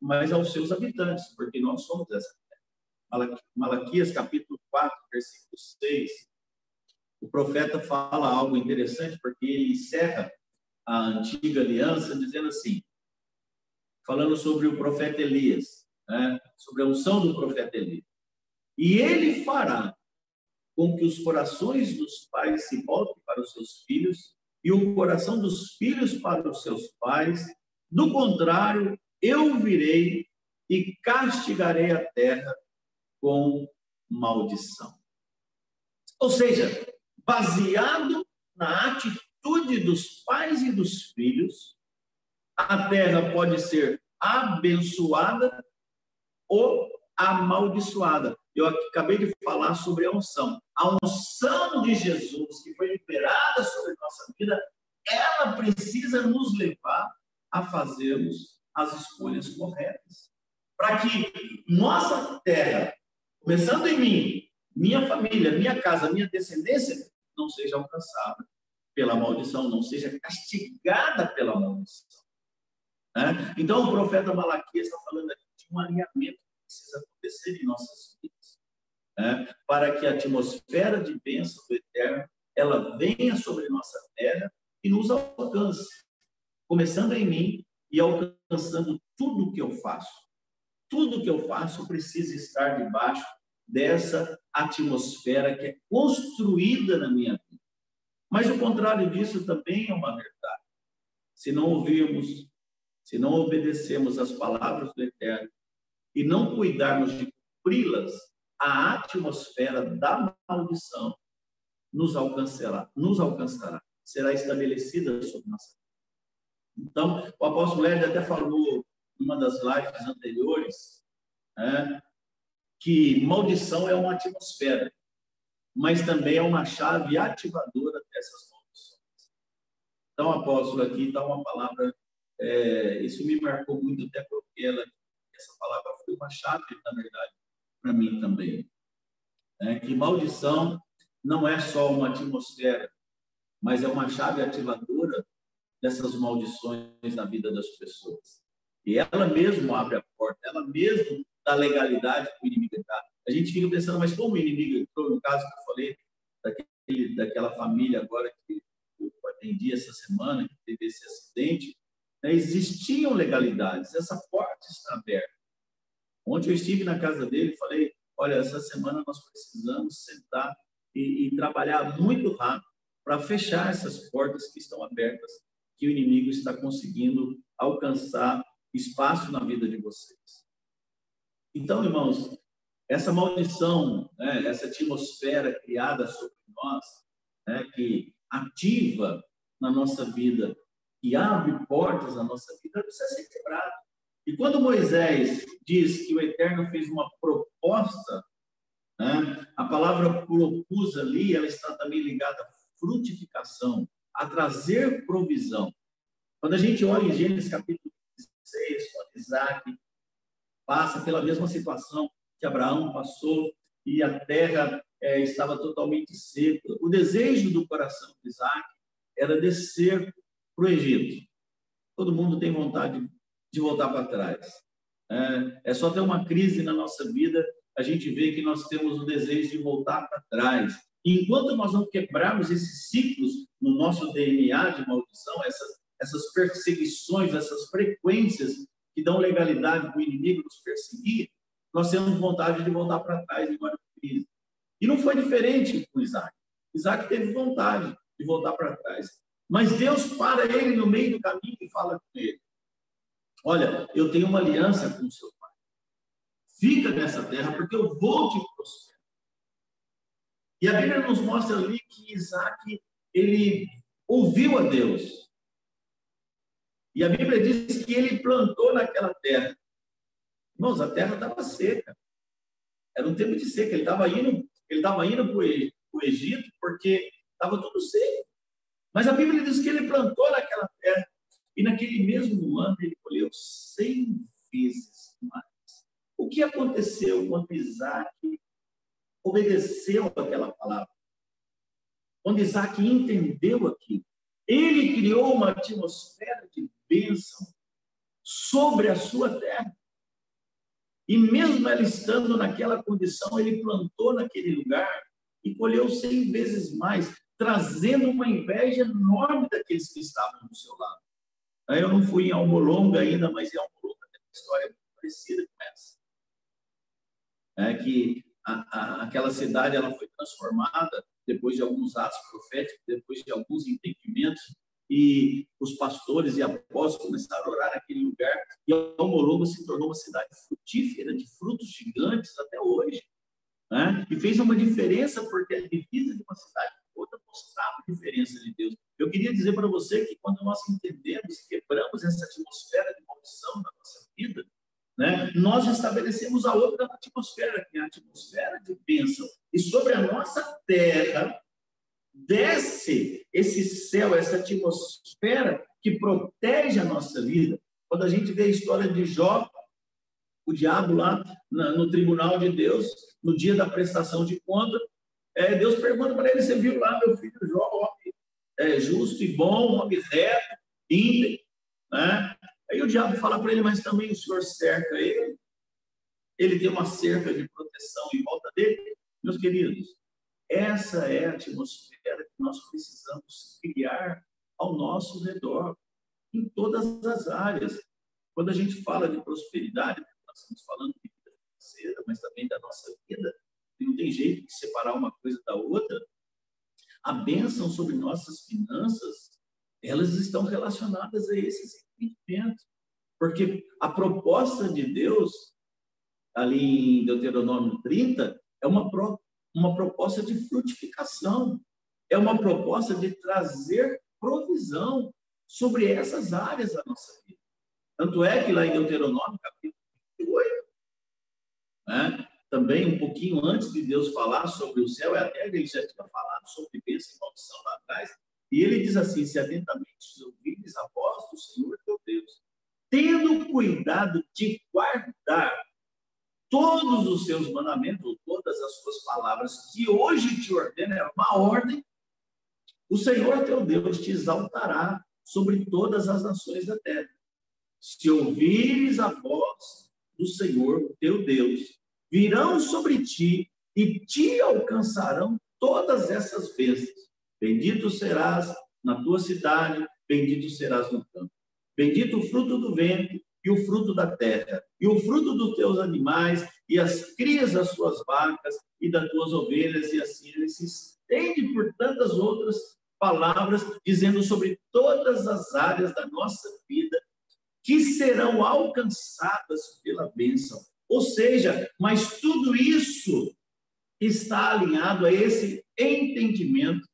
mas aos seus habitantes, porque nós somos essa terra. Malaquias capítulo 4, versículo 6, o profeta fala algo interessante, porque ele encerra a antiga aliança dizendo assim, falando sobre o profeta Elias, né? sobre a unção do profeta Elias. E ele fará com que os corações dos pais se voltem para os seus filhos e o coração dos filhos para os seus pais. Do contrário, eu virei e castigarei a terra com maldição. Ou seja, baseado na atitude dos pais e dos filhos, a terra pode ser abençoada ou amaldiçoada. Eu acabei de falar sobre a unção. A unção de Jesus, que foi liberada sobre nossa vida, ela precisa nos levar a fazermos as escolhas corretas. Para que nossa terra, começando em mim, minha família, minha casa, minha descendência, não seja alcançada pela maldição, não seja castigada pela maldição. Né? Então, o profeta Malaquias está falando aqui um alinhamento precisa acontecer em nossas vidas, né? para que a atmosfera de bênção do Eterno ela venha sobre nossa terra e nos alcance, começando em mim e alcançando tudo que eu faço. Tudo que eu faço precisa estar debaixo dessa atmosfera que é construída na minha vida. Mas o contrário disso também é uma verdade. Se não ouvirmos, se não obedecemos às palavras do Eterno, e não cuidarmos de cumpri-las, a atmosfera da maldição nos alcançará, nos alcançará, será estabelecida sobre nossa vida. Então, o apóstolo Ed até falou em uma das lives anteriores né, que maldição é uma atmosfera, mas também é uma chave ativadora dessas maldições. Então, apóstolo, aqui está uma palavra, é, isso me marcou muito até porque ela essa palavra foi uma chave, na verdade, para mim também. É que maldição não é só uma atmosfera, mas é uma chave ativadora dessas maldições na vida das pessoas. E ela mesmo abre a porta, ela mesmo dá legalidade para o inimigo entrar. A gente fica pensando, mas como o inimigo entrou, no caso que eu falei, daquele, daquela família agora que eu atendi essa semana, que teve esse acidente, né, existiam legalidades, essa porta está aberta. Ontem eu estive na casa dele e falei: olha, essa semana nós precisamos sentar e, e trabalhar muito rápido para fechar essas portas que estão abertas, que o inimigo está conseguindo alcançar espaço na vida de vocês. Então, irmãos, essa maldição, né, essa atmosfera criada sobre nós, né, que ativa na nossa vida, que abre portas na nossa vida, precisa ser quebrada. E quando Moisés diz que o Eterno fez uma proposta, né, a palavra propus ali, ela está também ligada à frutificação, a trazer provisão. Quando a gente olha em Gênesis capítulo 16, quando Isaac passa pela mesma situação que Abraão passou e a terra é, estava totalmente seca, o desejo do coração de Isaac era descer para o Egito. Todo mundo tem vontade de voltar para trás. É, é só ter uma crise na nossa vida, a gente vê que nós temos o desejo de voltar para trás. E enquanto nós não quebrarmos esses ciclos no nosso DNA de maldição, essas, essas perseguições, essas frequências que dão legalidade para o inimigo nos perseguir, nós temos vontade de voltar para trás em de crise. E não foi diferente com Isaac. Isaac teve vontade de voltar para trás. Mas Deus para ele no meio do caminho e fala com ele: Olha, eu tenho uma aliança com o seu pai. Fica nessa terra, porque eu vou te prosperar. E a Bíblia nos mostra ali que Isaac, ele ouviu a Deus. E a Bíblia diz que ele plantou naquela terra. Irmãos, a terra estava seca. Era um tempo de seca. Ele estava indo, ele estava indo para o Egito porque estava tudo seco. Mas a Bíblia diz que ele plantou naquela terra e naquele mesmo ano ele colheu cem vezes mais. O que aconteceu quando Isaac obedeceu aquela palavra? Quando Isaac entendeu aquilo, ele criou uma atmosfera de bênção sobre a sua terra. E mesmo ela estando naquela condição, ele plantou naquele lugar e colheu cem vezes mais trazendo uma inveja enorme daqueles que estavam do seu lado. Eu não fui em Almolonga ainda, mas em Almolonga tem uma história muito parecida com essa. É que a, a, aquela cidade ela foi transformada depois de alguns atos proféticos, depois de alguns entendimentos, e os pastores e apóstolos começaram a orar naquele lugar, e Almolonga se tornou uma cidade frutífera, de frutos gigantes até hoje. Né? E fez uma diferença porque a divisa de uma cidade outra mostrava a diferença de Deus. Eu queria dizer para você que quando nós entendemos e quebramos essa atmosfera de maldição na nossa vida, né, nós estabelecemos a outra atmosfera, que é a atmosfera de bênção. E sobre a nossa terra desce esse céu, essa atmosfera que protege a nossa vida. Quando a gente vê a história de Jó, o diabo lá no tribunal de Deus, no dia da prestação de conta, é, Deus pergunta para ele: Você viu lá meu filho Jó, homem é, justo e bom, homem reto, íntegro, né? Aí o diabo fala para ele: Mas também o Senhor cerca ele, ele tem uma cerca de proteção em volta dele. Meus queridos, essa é a atmosfera que nós precisamos criar ao nosso redor, em todas as áreas. Quando a gente fala de prosperidade, nós estamos falando de vida financeira, mas também da nossa vida não tem jeito de separar uma coisa da outra. A bênção sobre nossas finanças, elas estão relacionadas a esse sentimento. Porque a proposta de Deus, ali em Deuteronômio 30, é uma, pro, uma proposta de frutificação, é uma proposta de trazer provisão sobre essas áreas da nossa vida. Tanto é que lá em Deuteronômio, capítulo 28, né, também um pouquinho antes de Deus falar sobre o céu e a terra, ele já tinha falado sobre bênção e maldição lá atrás. E ele diz assim: se atentamente ouvires a voz do Senhor teu Deus, tendo cuidado de guardar todos os seus mandamentos, todas as suas palavras, que hoje te ordena, é uma ordem, o Senhor teu Deus te exaltará sobre todas as nações da terra. Se ouvires a voz do Senhor teu Deus, virão sobre ti e te alcançarão todas essas bênçãos. Bendito serás na tua cidade, bendito serás no campo. Bendito o fruto do vento e o fruto da terra, e o fruto dos teus animais, e as crias das suas vacas e das tuas ovelhas, e assim ele se estende por tantas outras palavras dizendo sobre todas as áreas da nossa vida que serão alcançadas pela bênção. Ou seja, mas tudo isso está alinhado a esse entendimento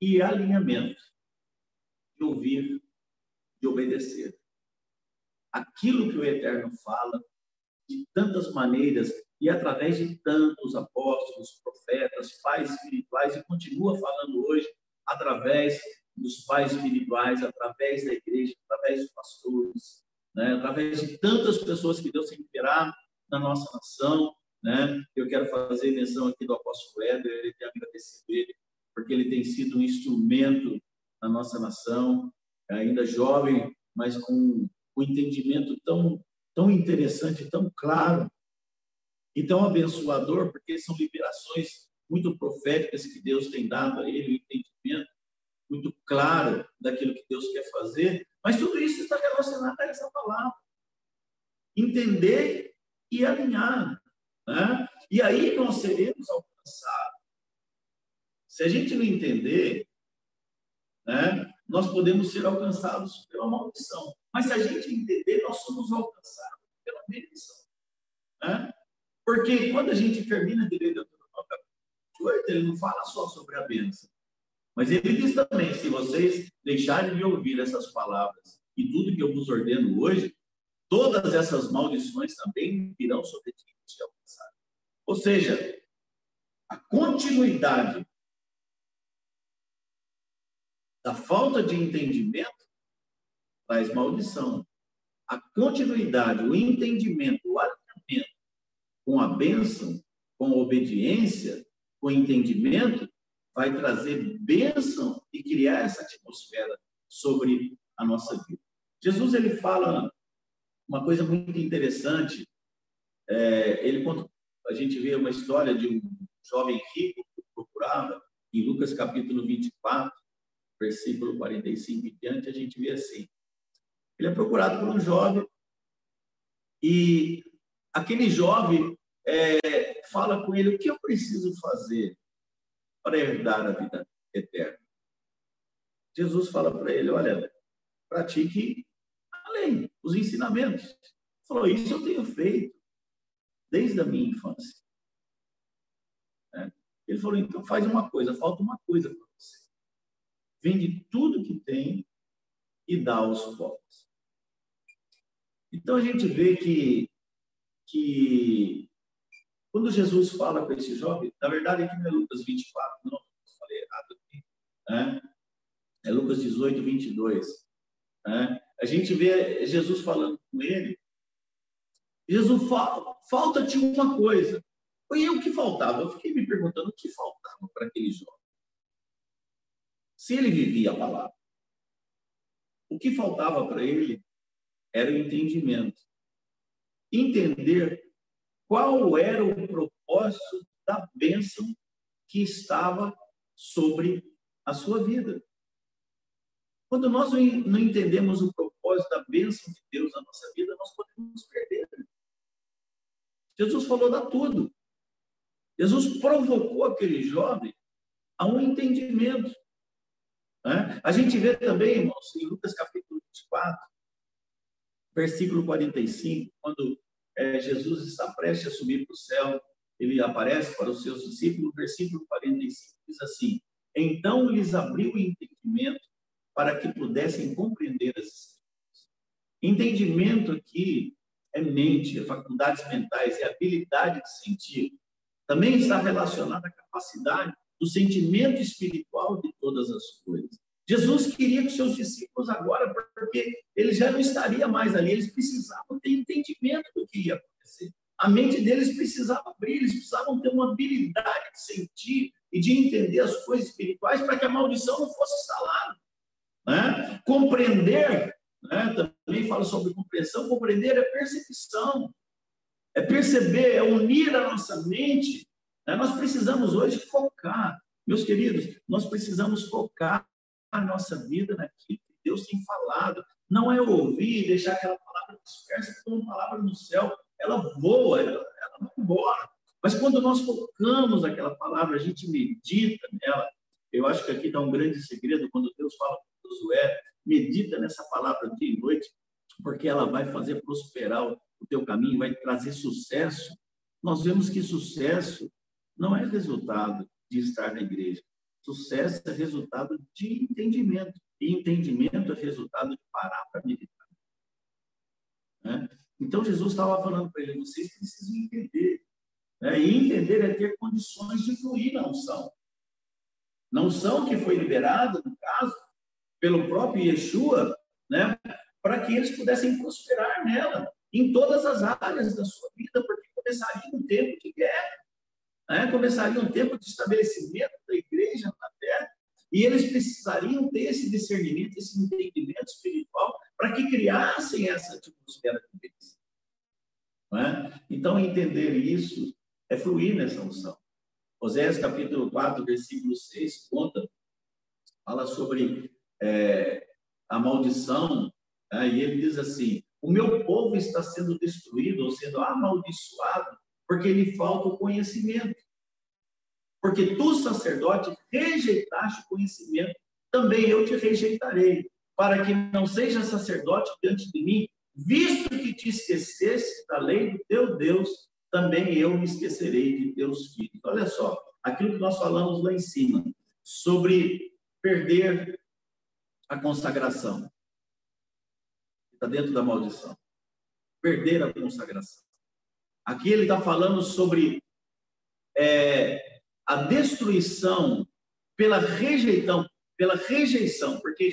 e alinhamento de ouvir, de obedecer. Aquilo que o Eterno fala, de tantas maneiras e através de tantos apóstolos, profetas, pais espirituais, e continua falando hoje através dos pais espirituais, através da igreja, através dos pastores, né? através de tantas pessoas que Deus tem liberado na nossa nação. Né? Eu quero fazer menção aqui do apóstolo Éder, ele tem agradecido ele, porque ele tem sido um instrumento na nossa nação, ainda jovem, mas com um entendimento tão, tão interessante, tão claro e tão abençoador, porque são liberações muito proféticas que Deus tem dado a ele, o entendimento muito claro daquilo que Deus quer fazer, mas tudo isso está relacionado a essa palavra. Entender e alinhar. Né? E aí nós seremos alcançados. Se a gente não entender, né, nós podemos ser alcançados pela maldição. Mas se a gente entender, nós somos alcançados pela benção. Né? Porque quando a gente termina de ler Deuteronômio capítulo 8, ele não fala só sobre a bênção. Mas ele diz também: se vocês deixarem de ouvir essas palavras e tudo que eu vos ordeno hoje, todas essas maldições também virão sobre ti. Ou seja, a continuidade da falta de entendimento traz maldição. A continuidade, o entendimento, o alinhamento com a bênção, com a obediência, com o entendimento, vai trazer bênção e criar essa atmosfera sobre a nossa vida. Jesus ele fala uma coisa muito interessante. É, ele quando a gente vê uma história de um jovem rico que procurava em Lucas capítulo 24, versículo 45 e diante, a gente vê assim: ele é procurado por um jovem e aquele jovem é, fala com ele: o que eu preciso fazer para herdar a vida eterna? Jesus fala para ele: olha, pratique os ensinamentos. Falou: isso eu tenho feito desde a minha infância. É. Ele falou: então faz uma coisa, falta uma coisa para você. Vende tudo que tem e dá aos pobres. Então a gente vê que, que quando Jesus fala com esse jovem, na verdade aqui não é Lucas 24, não, falei errado aqui, né? é Lucas 18, 22. Né? A gente vê Jesus falando com ele. Jesus fala, falta-te uma coisa. E o que faltava? Eu fiquei me perguntando o que faltava para aquele jovem. Se ele vivia a palavra, o que faltava para ele era o entendimento. Entender qual era o propósito da bênção que estava sobre a sua vida. Quando nós não entendemos o propósito da bênção de Deus na nossa vida, nós podemos perder. Jesus falou da tudo. Jesus provocou aquele jovem a um entendimento. Né? A gente vê também, irmãos, em Lucas capítulo 24, versículo 45, quando é, Jesus está prestes a subir para o céu, ele aparece para os seus discípulos, versículo 45 diz assim: Então lhes abriu o entendimento para que pudessem compreender as. Entendimento aqui é mente, é faculdades mentais, é habilidade de sentir. Também está relacionado à capacidade do sentimento espiritual de todas as coisas. Jesus queria que seus discípulos agora, porque ele já não estaria mais ali, eles precisavam ter entendimento do que ia acontecer. A mente deles precisava abrir, eles precisavam ter uma habilidade de sentir e de entender as coisas espirituais para que a maldição não fosse instalada. Né? Compreender, né? Também fala sobre compreensão, compreender é percepção, é perceber, é unir a nossa mente. Né? Nós precisamos hoje focar, meus queridos, nós precisamos focar a nossa vida naquilo que Deus tem falado. Não é ouvir e deixar aquela palavra dispersa como uma palavra no céu, ela voa, ela, ela vai embora. Mas quando nós focamos aquela palavra, a gente medita nela, Eu acho que aqui está um grande segredo quando Deus fala com Josué, medita nessa palavra dia e noite, porque ela vai fazer prosperar o teu caminho, vai trazer sucesso. Nós vemos que sucesso não é resultado de estar na igreja. Sucesso é resultado de entendimento. E entendimento é resultado de parar para meditar. Né? Então, Jesus estava falando para ele: vocês precisam entender. Né? E entender é ter condições de fluir na unção. Na unção que foi liberada, no caso, pelo próprio Yeshua, né? para que eles pudessem prosperar nela, em todas as áreas da sua vida, porque começaria um tempo de guerra, né? começaria um tempo de estabelecimento da igreja na terra, e eles precisariam ter esse discernimento, esse entendimento espiritual, para que criassem essa atmosfera de bênção. É? Então, entender isso é fluir nessa unção. Oséias capítulo 4, versículo 6, conta, fala sobre é, a maldição, é? e ele diz assim: O meu povo está sendo destruído, ou sendo amaldiçoado, porque lhe falta o conhecimento. Porque tu, sacerdote, rejeitaste o conhecimento, também eu te rejeitarei, para que não seja sacerdote diante de mim, visto que te esquecesse da lei do teu Deus, também eu me esquecerei de teus filhos. Olha só, aquilo que nós falamos lá em cima, sobre perder a consagração. Está dentro da maldição. Perder a consagração. Aqui ele está falando sobre é, a destruição pela rejeição, pela rejeição, porque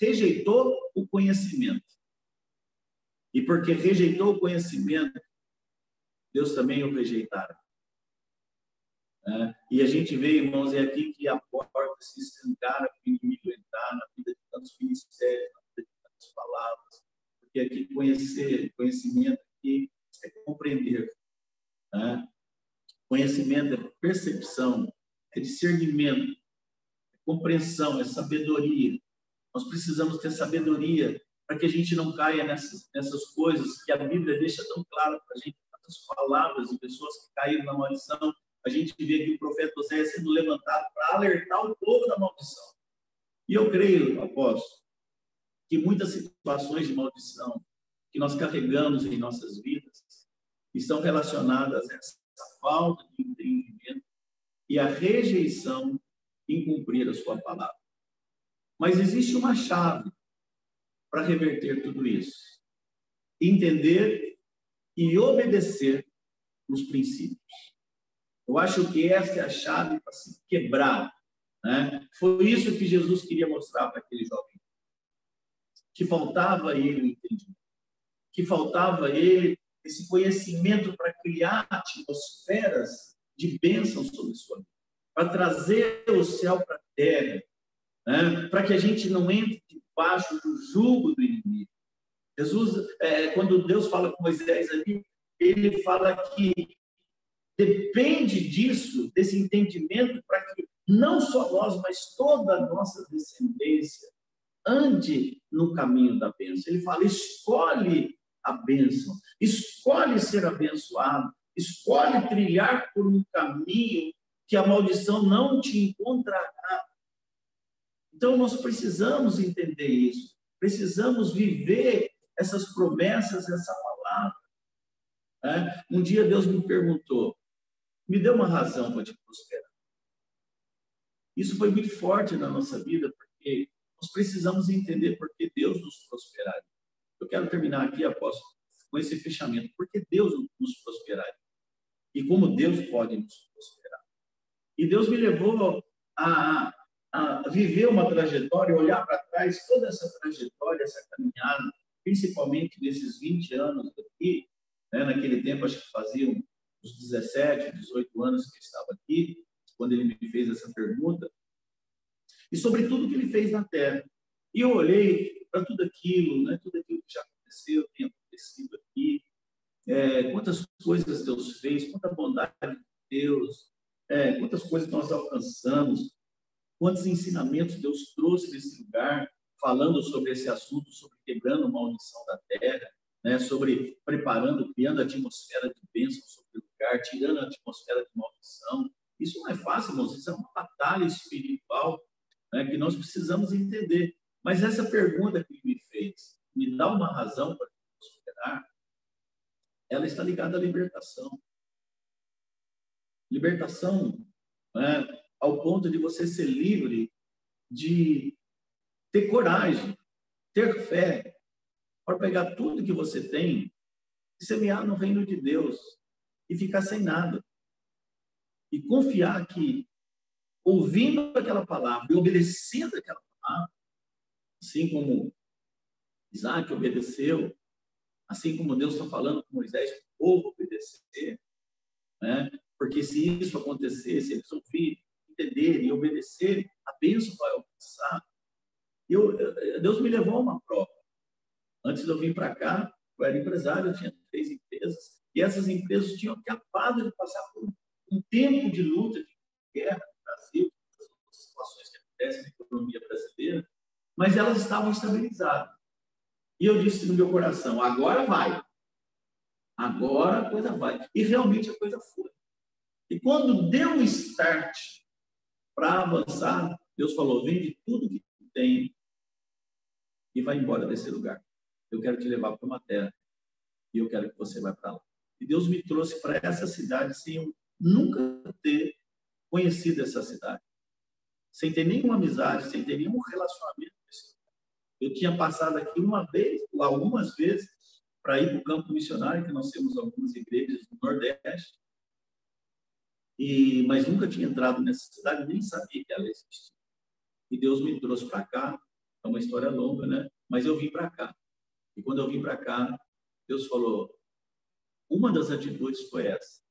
rejeitou o conhecimento. E porque rejeitou o conhecimento, Deus também o rejeitara. É, e a gente vê, irmãos, é aqui que a porta se escancara para o inimigo entrar na vida de tantos ministérios, na vida de tantas palavras, porque aqui conhecer, conhecimento aqui é compreender. Né? Conhecimento é percepção, é discernimento, é compreensão, é sabedoria. Nós precisamos ter sabedoria para que a gente não caia nessas, nessas coisas que a Bíblia deixa tão claro para a gente, tantas palavras de pessoas que caíram na maldição. A gente vê que o profeta José sendo levantado para alertar o povo da maldição. E eu creio, apóstolo, que muitas situações de maldição que nós carregamos em nossas vidas estão relacionadas a essa falta de entendimento e a rejeição em cumprir a sua palavra. Mas existe uma chave para reverter tudo isso: entender e obedecer os princípios. Eu acho que essa é a chave para se quebrar. Né? Foi isso que Jesus queria mostrar para aquele jovem. Que faltava ele o entendimento. Que faltava ele esse conhecimento para criar atmosferas de bênção sobre sua vida, para trazer o céu para a terra, né? para que a gente não entre debaixo do jugo do inimigo. Jesus, é, quando Deus fala com Moisés ali, ele fala que depende disso, desse entendimento, para que não só nós, mas toda a nossa descendência ande no caminho da bênção. Ele fala: escolhe a bênção. Escolhe ser abençoado. Escolhe trilhar por um caminho que a maldição não te encontrará. Então, nós precisamos entender isso. Precisamos viver essas promessas, essa palavra. É? Um dia Deus me perguntou: me dê uma razão para te prosperar. Isso foi muito forte na nossa vida, porque nós precisamos entender por que Deus nos prosperaria. Eu quero terminar aqui, apóstolo, com esse fechamento. Porque Deus nos prosperaria. E como Deus pode nos prosperar. E Deus me levou a, a viver uma trajetória, olhar para trás toda essa trajetória, essa caminhada, principalmente nesses 20 anos aqui, né, naquele tempo acho que faziam uns 17, 18 anos que eu estava aqui, quando ele me fez essa pergunta, e sobre tudo que ele fez na terra. E eu olhei para tudo aquilo, né? tudo aquilo que já aconteceu, tem acontecido aqui, é, quantas coisas Deus fez, quanta bondade de Deus, é, quantas coisas nós alcançamos, quantos ensinamentos Deus trouxe nesse lugar, falando sobre esse assunto, sobre quebrando a maldição da terra, né, sobre preparando, criando a atmosfera de bênção sobre o lugar, tirando a atmosfera de maldição Isso não é fácil, irmãos, isso é uma batalha espiritual né, que nós precisamos entender. Mas essa pergunta que ele me fez, me dá uma razão para prosperar, ela está ligada à libertação. Libertação né, ao ponto de você ser livre de ter coragem, ter fé, para pegar tudo que você tem e semear no reino de Deus e ficar sem nada. E confiar que, ouvindo aquela palavra e obedecendo aquela palavra, assim como Isaac obedeceu, assim como Deus está falando com Moisés, o povo obedecer, né? porque se isso acontecer, se eles ouvirem, entenderem e obedecerem, a bênção vai alcançar. Eu, Deus me levou a uma prova. Antes de eu vir para cá, eu era empresário, eu tinha três empresas, e essas empresas tinham acabado de passar por um tempo de luta, de guerra no Brasil, as situações que acontecem na economia brasileira, mas elas estavam estabilizadas. E eu disse no meu coração: agora vai. Agora a coisa vai. E realmente a coisa foi. E quando deu o start para avançar, Deus falou: vende tudo que tem e vai embora desse lugar. Eu quero te levar para uma terra e eu quero que você vá para lá. E Deus me trouxe para essa cidade sem eu nunca ter conhecido essa cidade, sem ter nenhuma amizade, sem ter nenhum relacionamento. Eu tinha passado aqui uma vez, ou algumas vezes, para ir para o campo missionário, que nós temos algumas igrejas no Nordeste, e, mas nunca tinha entrado nessa cidade, nem sabia que ela existia. E Deus me trouxe para cá, é uma história longa, né? Mas eu vim para cá. E quando eu vim para cá, Deus falou: uma das atitudes foi essa,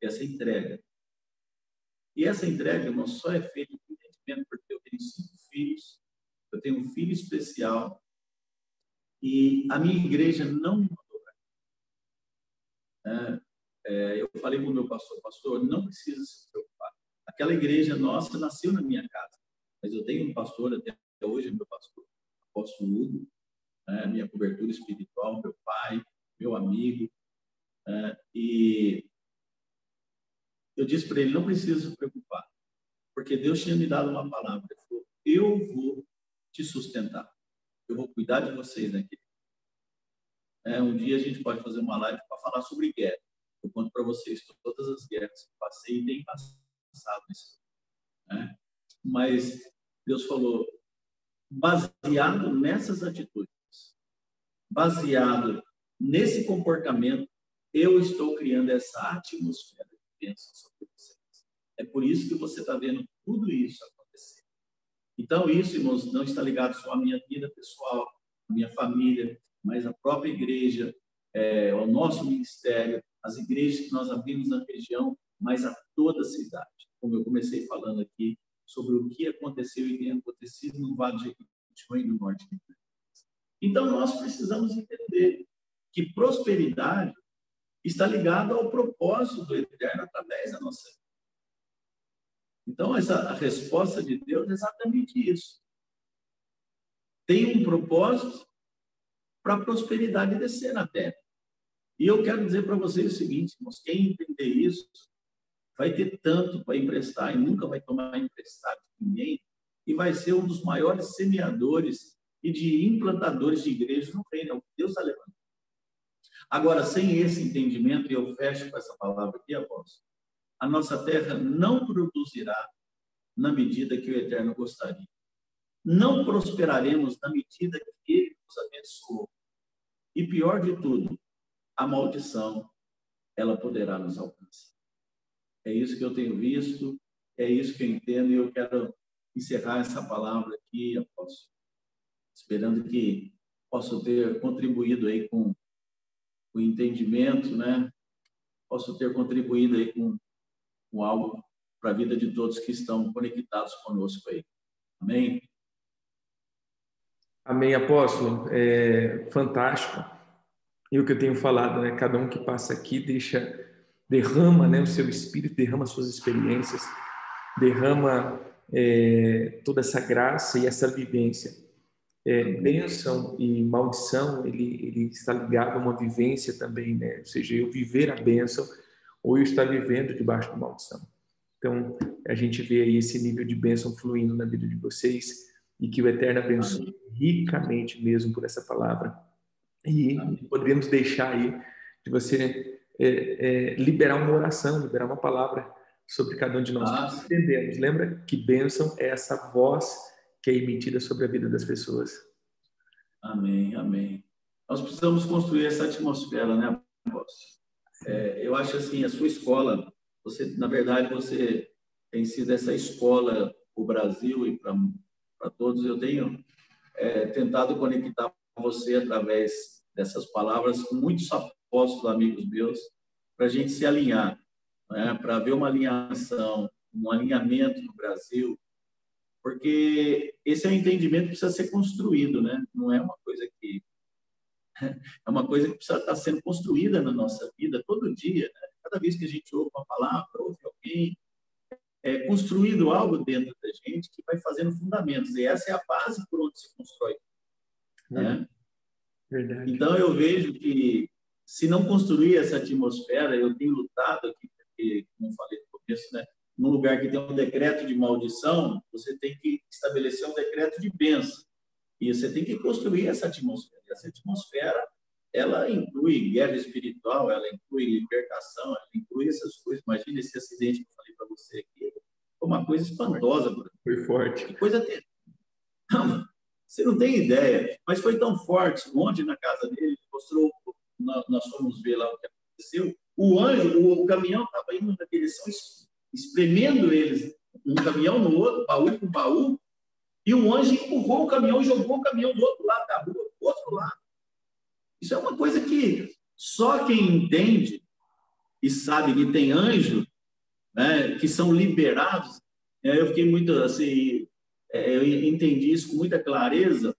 essa entrega. E essa entrega, irmão, só é feita com entendimento, porque eu tenho cinco filhos, eu tenho um filho especial, e a minha igreja não me mandou para é, é, Eu falei para o meu pastor, pastor, não precisa se preocupar. Aquela igreja nossa nasceu na minha casa, mas eu tenho um pastor, até hoje meu pastor, apóstolo Hugo, né, minha cobertura espiritual, meu pai, meu amigo, é, e eu disse para ele: não precisa se preocupar, porque Deus tinha me dado uma palavra. Ele falou: eu vou te sustentar, eu vou cuidar de vocês aqui. É, um dia a gente pode fazer uma live para falar sobre guerra. Eu conto para vocês todas as guerras que passei e nem passado. Né? Mas Deus falou: baseado nessas atitudes, baseado nesse comportamento, eu estou criando essa atmosfera de bênção sobre vocês. É por isso que você está vendo tudo isso acontecer. Então, isso, irmãos, não está ligado só à minha vida pessoal, à minha família, mas à própria igreja, é, ao nosso ministério, as igrejas que nós abrimos na região, mas a toda a cidade. Como eu comecei falando aqui, sobre o que aconteceu e tem acontecido no Vale de Jequitinhonha no Norte de Minas. Então, nós precisamos entender que prosperidade está ligado ao propósito do eterno através da nossa vida. Então, essa, a resposta de Deus é exatamente isso. Tem um propósito para a prosperidade descer na terra. E eu quero dizer para vocês o seguinte, irmãos, quem entender isso, vai ter tanto para emprestar e nunca vai tomar emprestado de ninguém, e vai ser um dos maiores semeadores e de implantadores de igrejas no reino. É Deus está levando. Agora, sem esse entendimento, e eu fecho com essa palavra aqui, apóstolo, a nossa terra não produzirá na medida que o Eterno gostaria. Não prosperaremos na medida que Ele nos abençoou. E pior de tudo, a maldição, ela poderá nos alcançar. É isso que eu tenho visto, é isso que eu entendo, e eu quero encerrar essa palavra aqui, apóstolo, esperando que possa ter contribuído aí com o entendimento, né? Posso ter contribuído aí com, com algo para a vida de todos que estão conectados conosco aí. Amém?
Amém, apóstolo. É fantástico. E o que eu tenho falado, né? Cada um que passa aqui deixa, derrama, né, o seu espírito, derrama suas experiências, derrama é, toda essa graça e essa vivência é, bênção e maldição, ele, ele está ligado a uma vivência também, né? Ou seja, eu viver a bênção ou eu estar vivendo debaixo da maldição. Então, a gente vê aí esse nível de bênção fluindo na vida de vocês e que o Eterno abençoe ricamente mesmo por essa palavra. E poderíamos deixar aí de você é, é, liberar uma oração, liberar uma palavra sobre cada um de nós. Ah, entendemos. Lembra que bênção é essa voz que é emitida sobre a vida das pessoas.
Amém, amém. Nós precisamos construir essa atmosfera, né, apóstolo? É, eu acho assim, a sua escola, você, na verdade, você tem sido essa escola para o Brasil e para todos. Eu tenho é, tentado conectar você através dessas palavras com muitos apóstolos, amigos meus, para a gente se alinhar, né? para ver uma alinhação, um alinhamento no Brasil, porque esse é um entendimento que precisa ser construído, né? Não é uma coisa que <laughs> é uma coisa que precisa estar sendo construída na nossa vida todo dia. Né? Cada vez que a gente ouve uma palavra, ouve alguém, é construído algo dentro da gente que vai fazendo fundamentos. E essa é a base por onde se constrói. Né? Verdade. Então, eu vejo que se não construir essa atmosfera, eu tenho lutado aqui, porque, como falei no começo, né? Num lugar que tem um decreto de maldição, você tem que estabelecer um decreto de bênção. E você tem que construir essa atmosfera. E essa atmosfera, ela inclui guerra espiritual, ela inclui libertação, ela inclui essas coisas. Imagina esse acidente que eu falei para você aqui. Foi uma coisa espantosa.
Foi forte.
Que coisa ter... Não, você não tem ideia. Mas foi tão forte. Ontem, na casa dele, mostrou, nós fomos ver lá o que aconteceu. O anjo, o, o caminhão estava indo na direção, espremendo eles, um caminhão no outro, baú com baú, e o anjo empurrou o caminhão jogou o caminhão do outro lado da rua, do outro lado. Isso é uma coisa que só quem entende e sabe que tem anjo, né, que são liberados. Né, eu fiquei muito assim, é, eu entendi isso com muita clareza,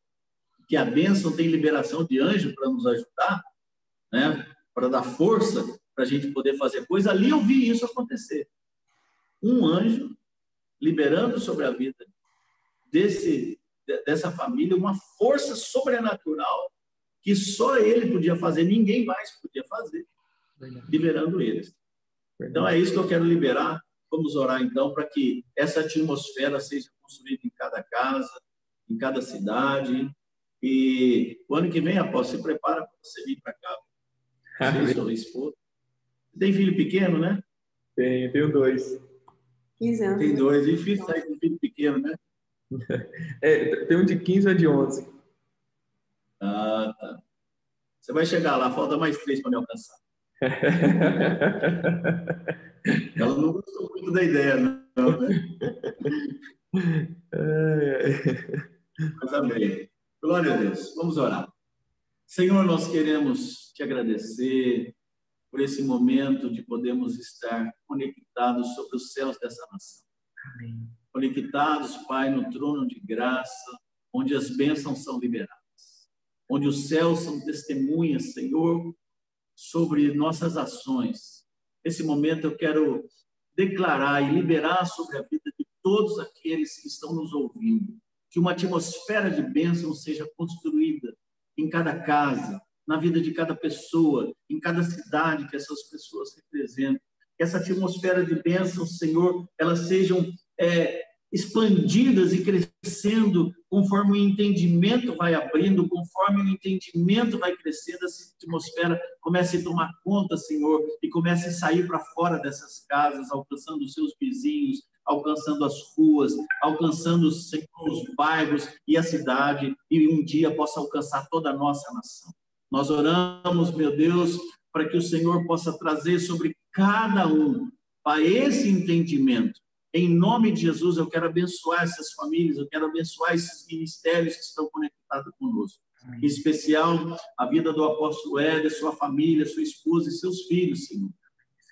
que a bênção tem liberação de anjo para nos ajudar, né, para dar força para a gente poder fazer coisa. Ali eu vi isso acontecer. Um anjo liberando sobre a vida desse, dessa família uma força sobrenatural que só ele podia fazer, ninguém mais podia fazer, Verdade. liberando eles. Verdade. Então é isso que eu quero liberar. Vamos orar então para que essa atmosfera seja construída em cada casa, em cada cidade. E o ano que vem, após se prepara para você vir para cá. Você sua esposa. Tem filho pequeno, né?
Tenho, tenho dois.
15 anos.
Tem dois. É difícil sair com filho pequeno, né? <laughs>
É, tem um de 15 e um de 11.
Ah, tá. Você vai chegar lá, falta mais três para me alcançar. <laughs> Ela não gostou muito da ideia, não. Né? <laughs> Mas amém. Glória a Deus. Vamos orar. Senhor, nós queremos te agradecer por esse momento de podermos estar conectados sobre os céus dessa nação. Amém conectados, Pai, no trono de graça, onde as bênçãos são liberadas, onde os céus são testemunhas, Senhor, sobre nossas ações. Nesse momento eu quero declarar e liberar sobre a vida de todos aqueles que estão nos ouvindo, que uma atmosfera de bênção seja construída em cada casa, na vida de cada pessoa, em cada cidade que essas pessoas representam. Que essa atmosfera de bênção, Senhor, elas sejam é, expandidas e crescendo conforme o entendimento vai abrindo, conforme o entendimento vai crescendo, essa atmosfera comece a tomar conta, Senhor, e comece a sair para fora dessas casas, alcançando os seus vizinhos, alcançando as ruas, alcançando Senhor, os bairros e a cidade, e um dia possa alcançar toda a nossa nação. Nós oramos, meu Deus, para que o Senhor possa trazer sobre cada um para esse entendimento em nome de Jesus, eu quero abençoar essas famílias, eu quero abençoar esses ministérios que estão conectados conosco. Em especial, a vida do apóstolo Éder, sua família, sua esposa e seus filhos, Senhor.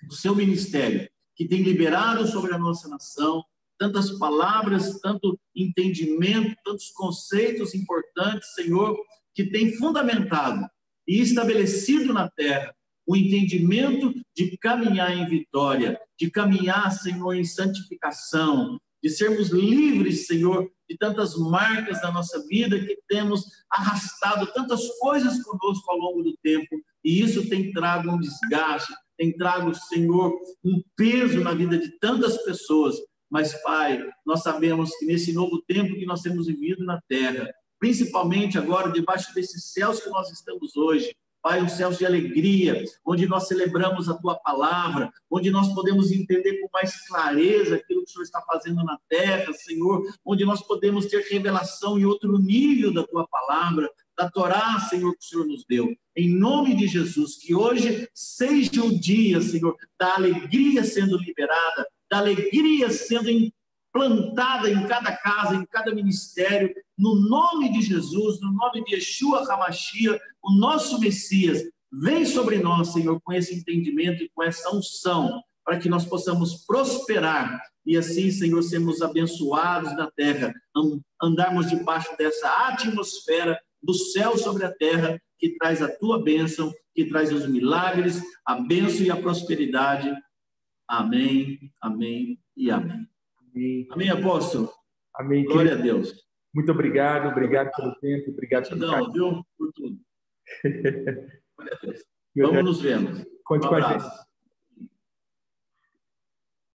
O seu ministério, que tem liberado sobre a nossa nação tantas palavras, tanto entendimento, tantos conceitos importantes, Senhor, que tem fundamentado e estabelecido na terra o entendimento de caminhar em vitória, de caminhar, Senhor, em santificação, de sermos livres, Senhor, de tantas marcas da nossa vida que temos arrastado tantas coisas conosco ao longo do tempo, e isso tem trago um desgaste, tem trago, Senhor, um peso na vida de tantas pessoas. Mas, Pai, nós sabemos que nesse novo tempo que nós temos vivido na terra, principalmente agora debaixo desses céus que nós estamos hoje, Pai, um céu de alegria, onde nós celebramos a tua palavra, onde nós podemos entender com mais clareza aquilo que o Senhor está fazendo na terra, Senhor, onde nós podemos ter revelação em outro nível da tua palavra, da Torá, Senhor, que o Senhor nos deu. Em nome de Jesus, que hoje seja o dia, Senhor, da alegria sendo liberada, da alegria sendo plantada em cada casa, em cada ministério, no nome de Jesus, no nome de Yeshua Hamashia, o nosso Messias. Vem sobre nós, Senhor, com esse entendimento e com essa unção, para que nós possamos prosperar e assim, Senhor, sermos abençoados na terra, andarmos debaixo dessa atmosfera do céu sobre a terra que traz a tua bênção, que traz os milagres, a bênção e a prosperidade. Amém, amém e amém. Amém, amém apóstolo?
Amém.
Glória querido. a Deus.
Muito obrigado, obrigado pelo tempo, obrigado
pelo Não, viu? Por tudo. <laughs> Glória a Deus. Vamos nos vendo.
Conte um com a gente.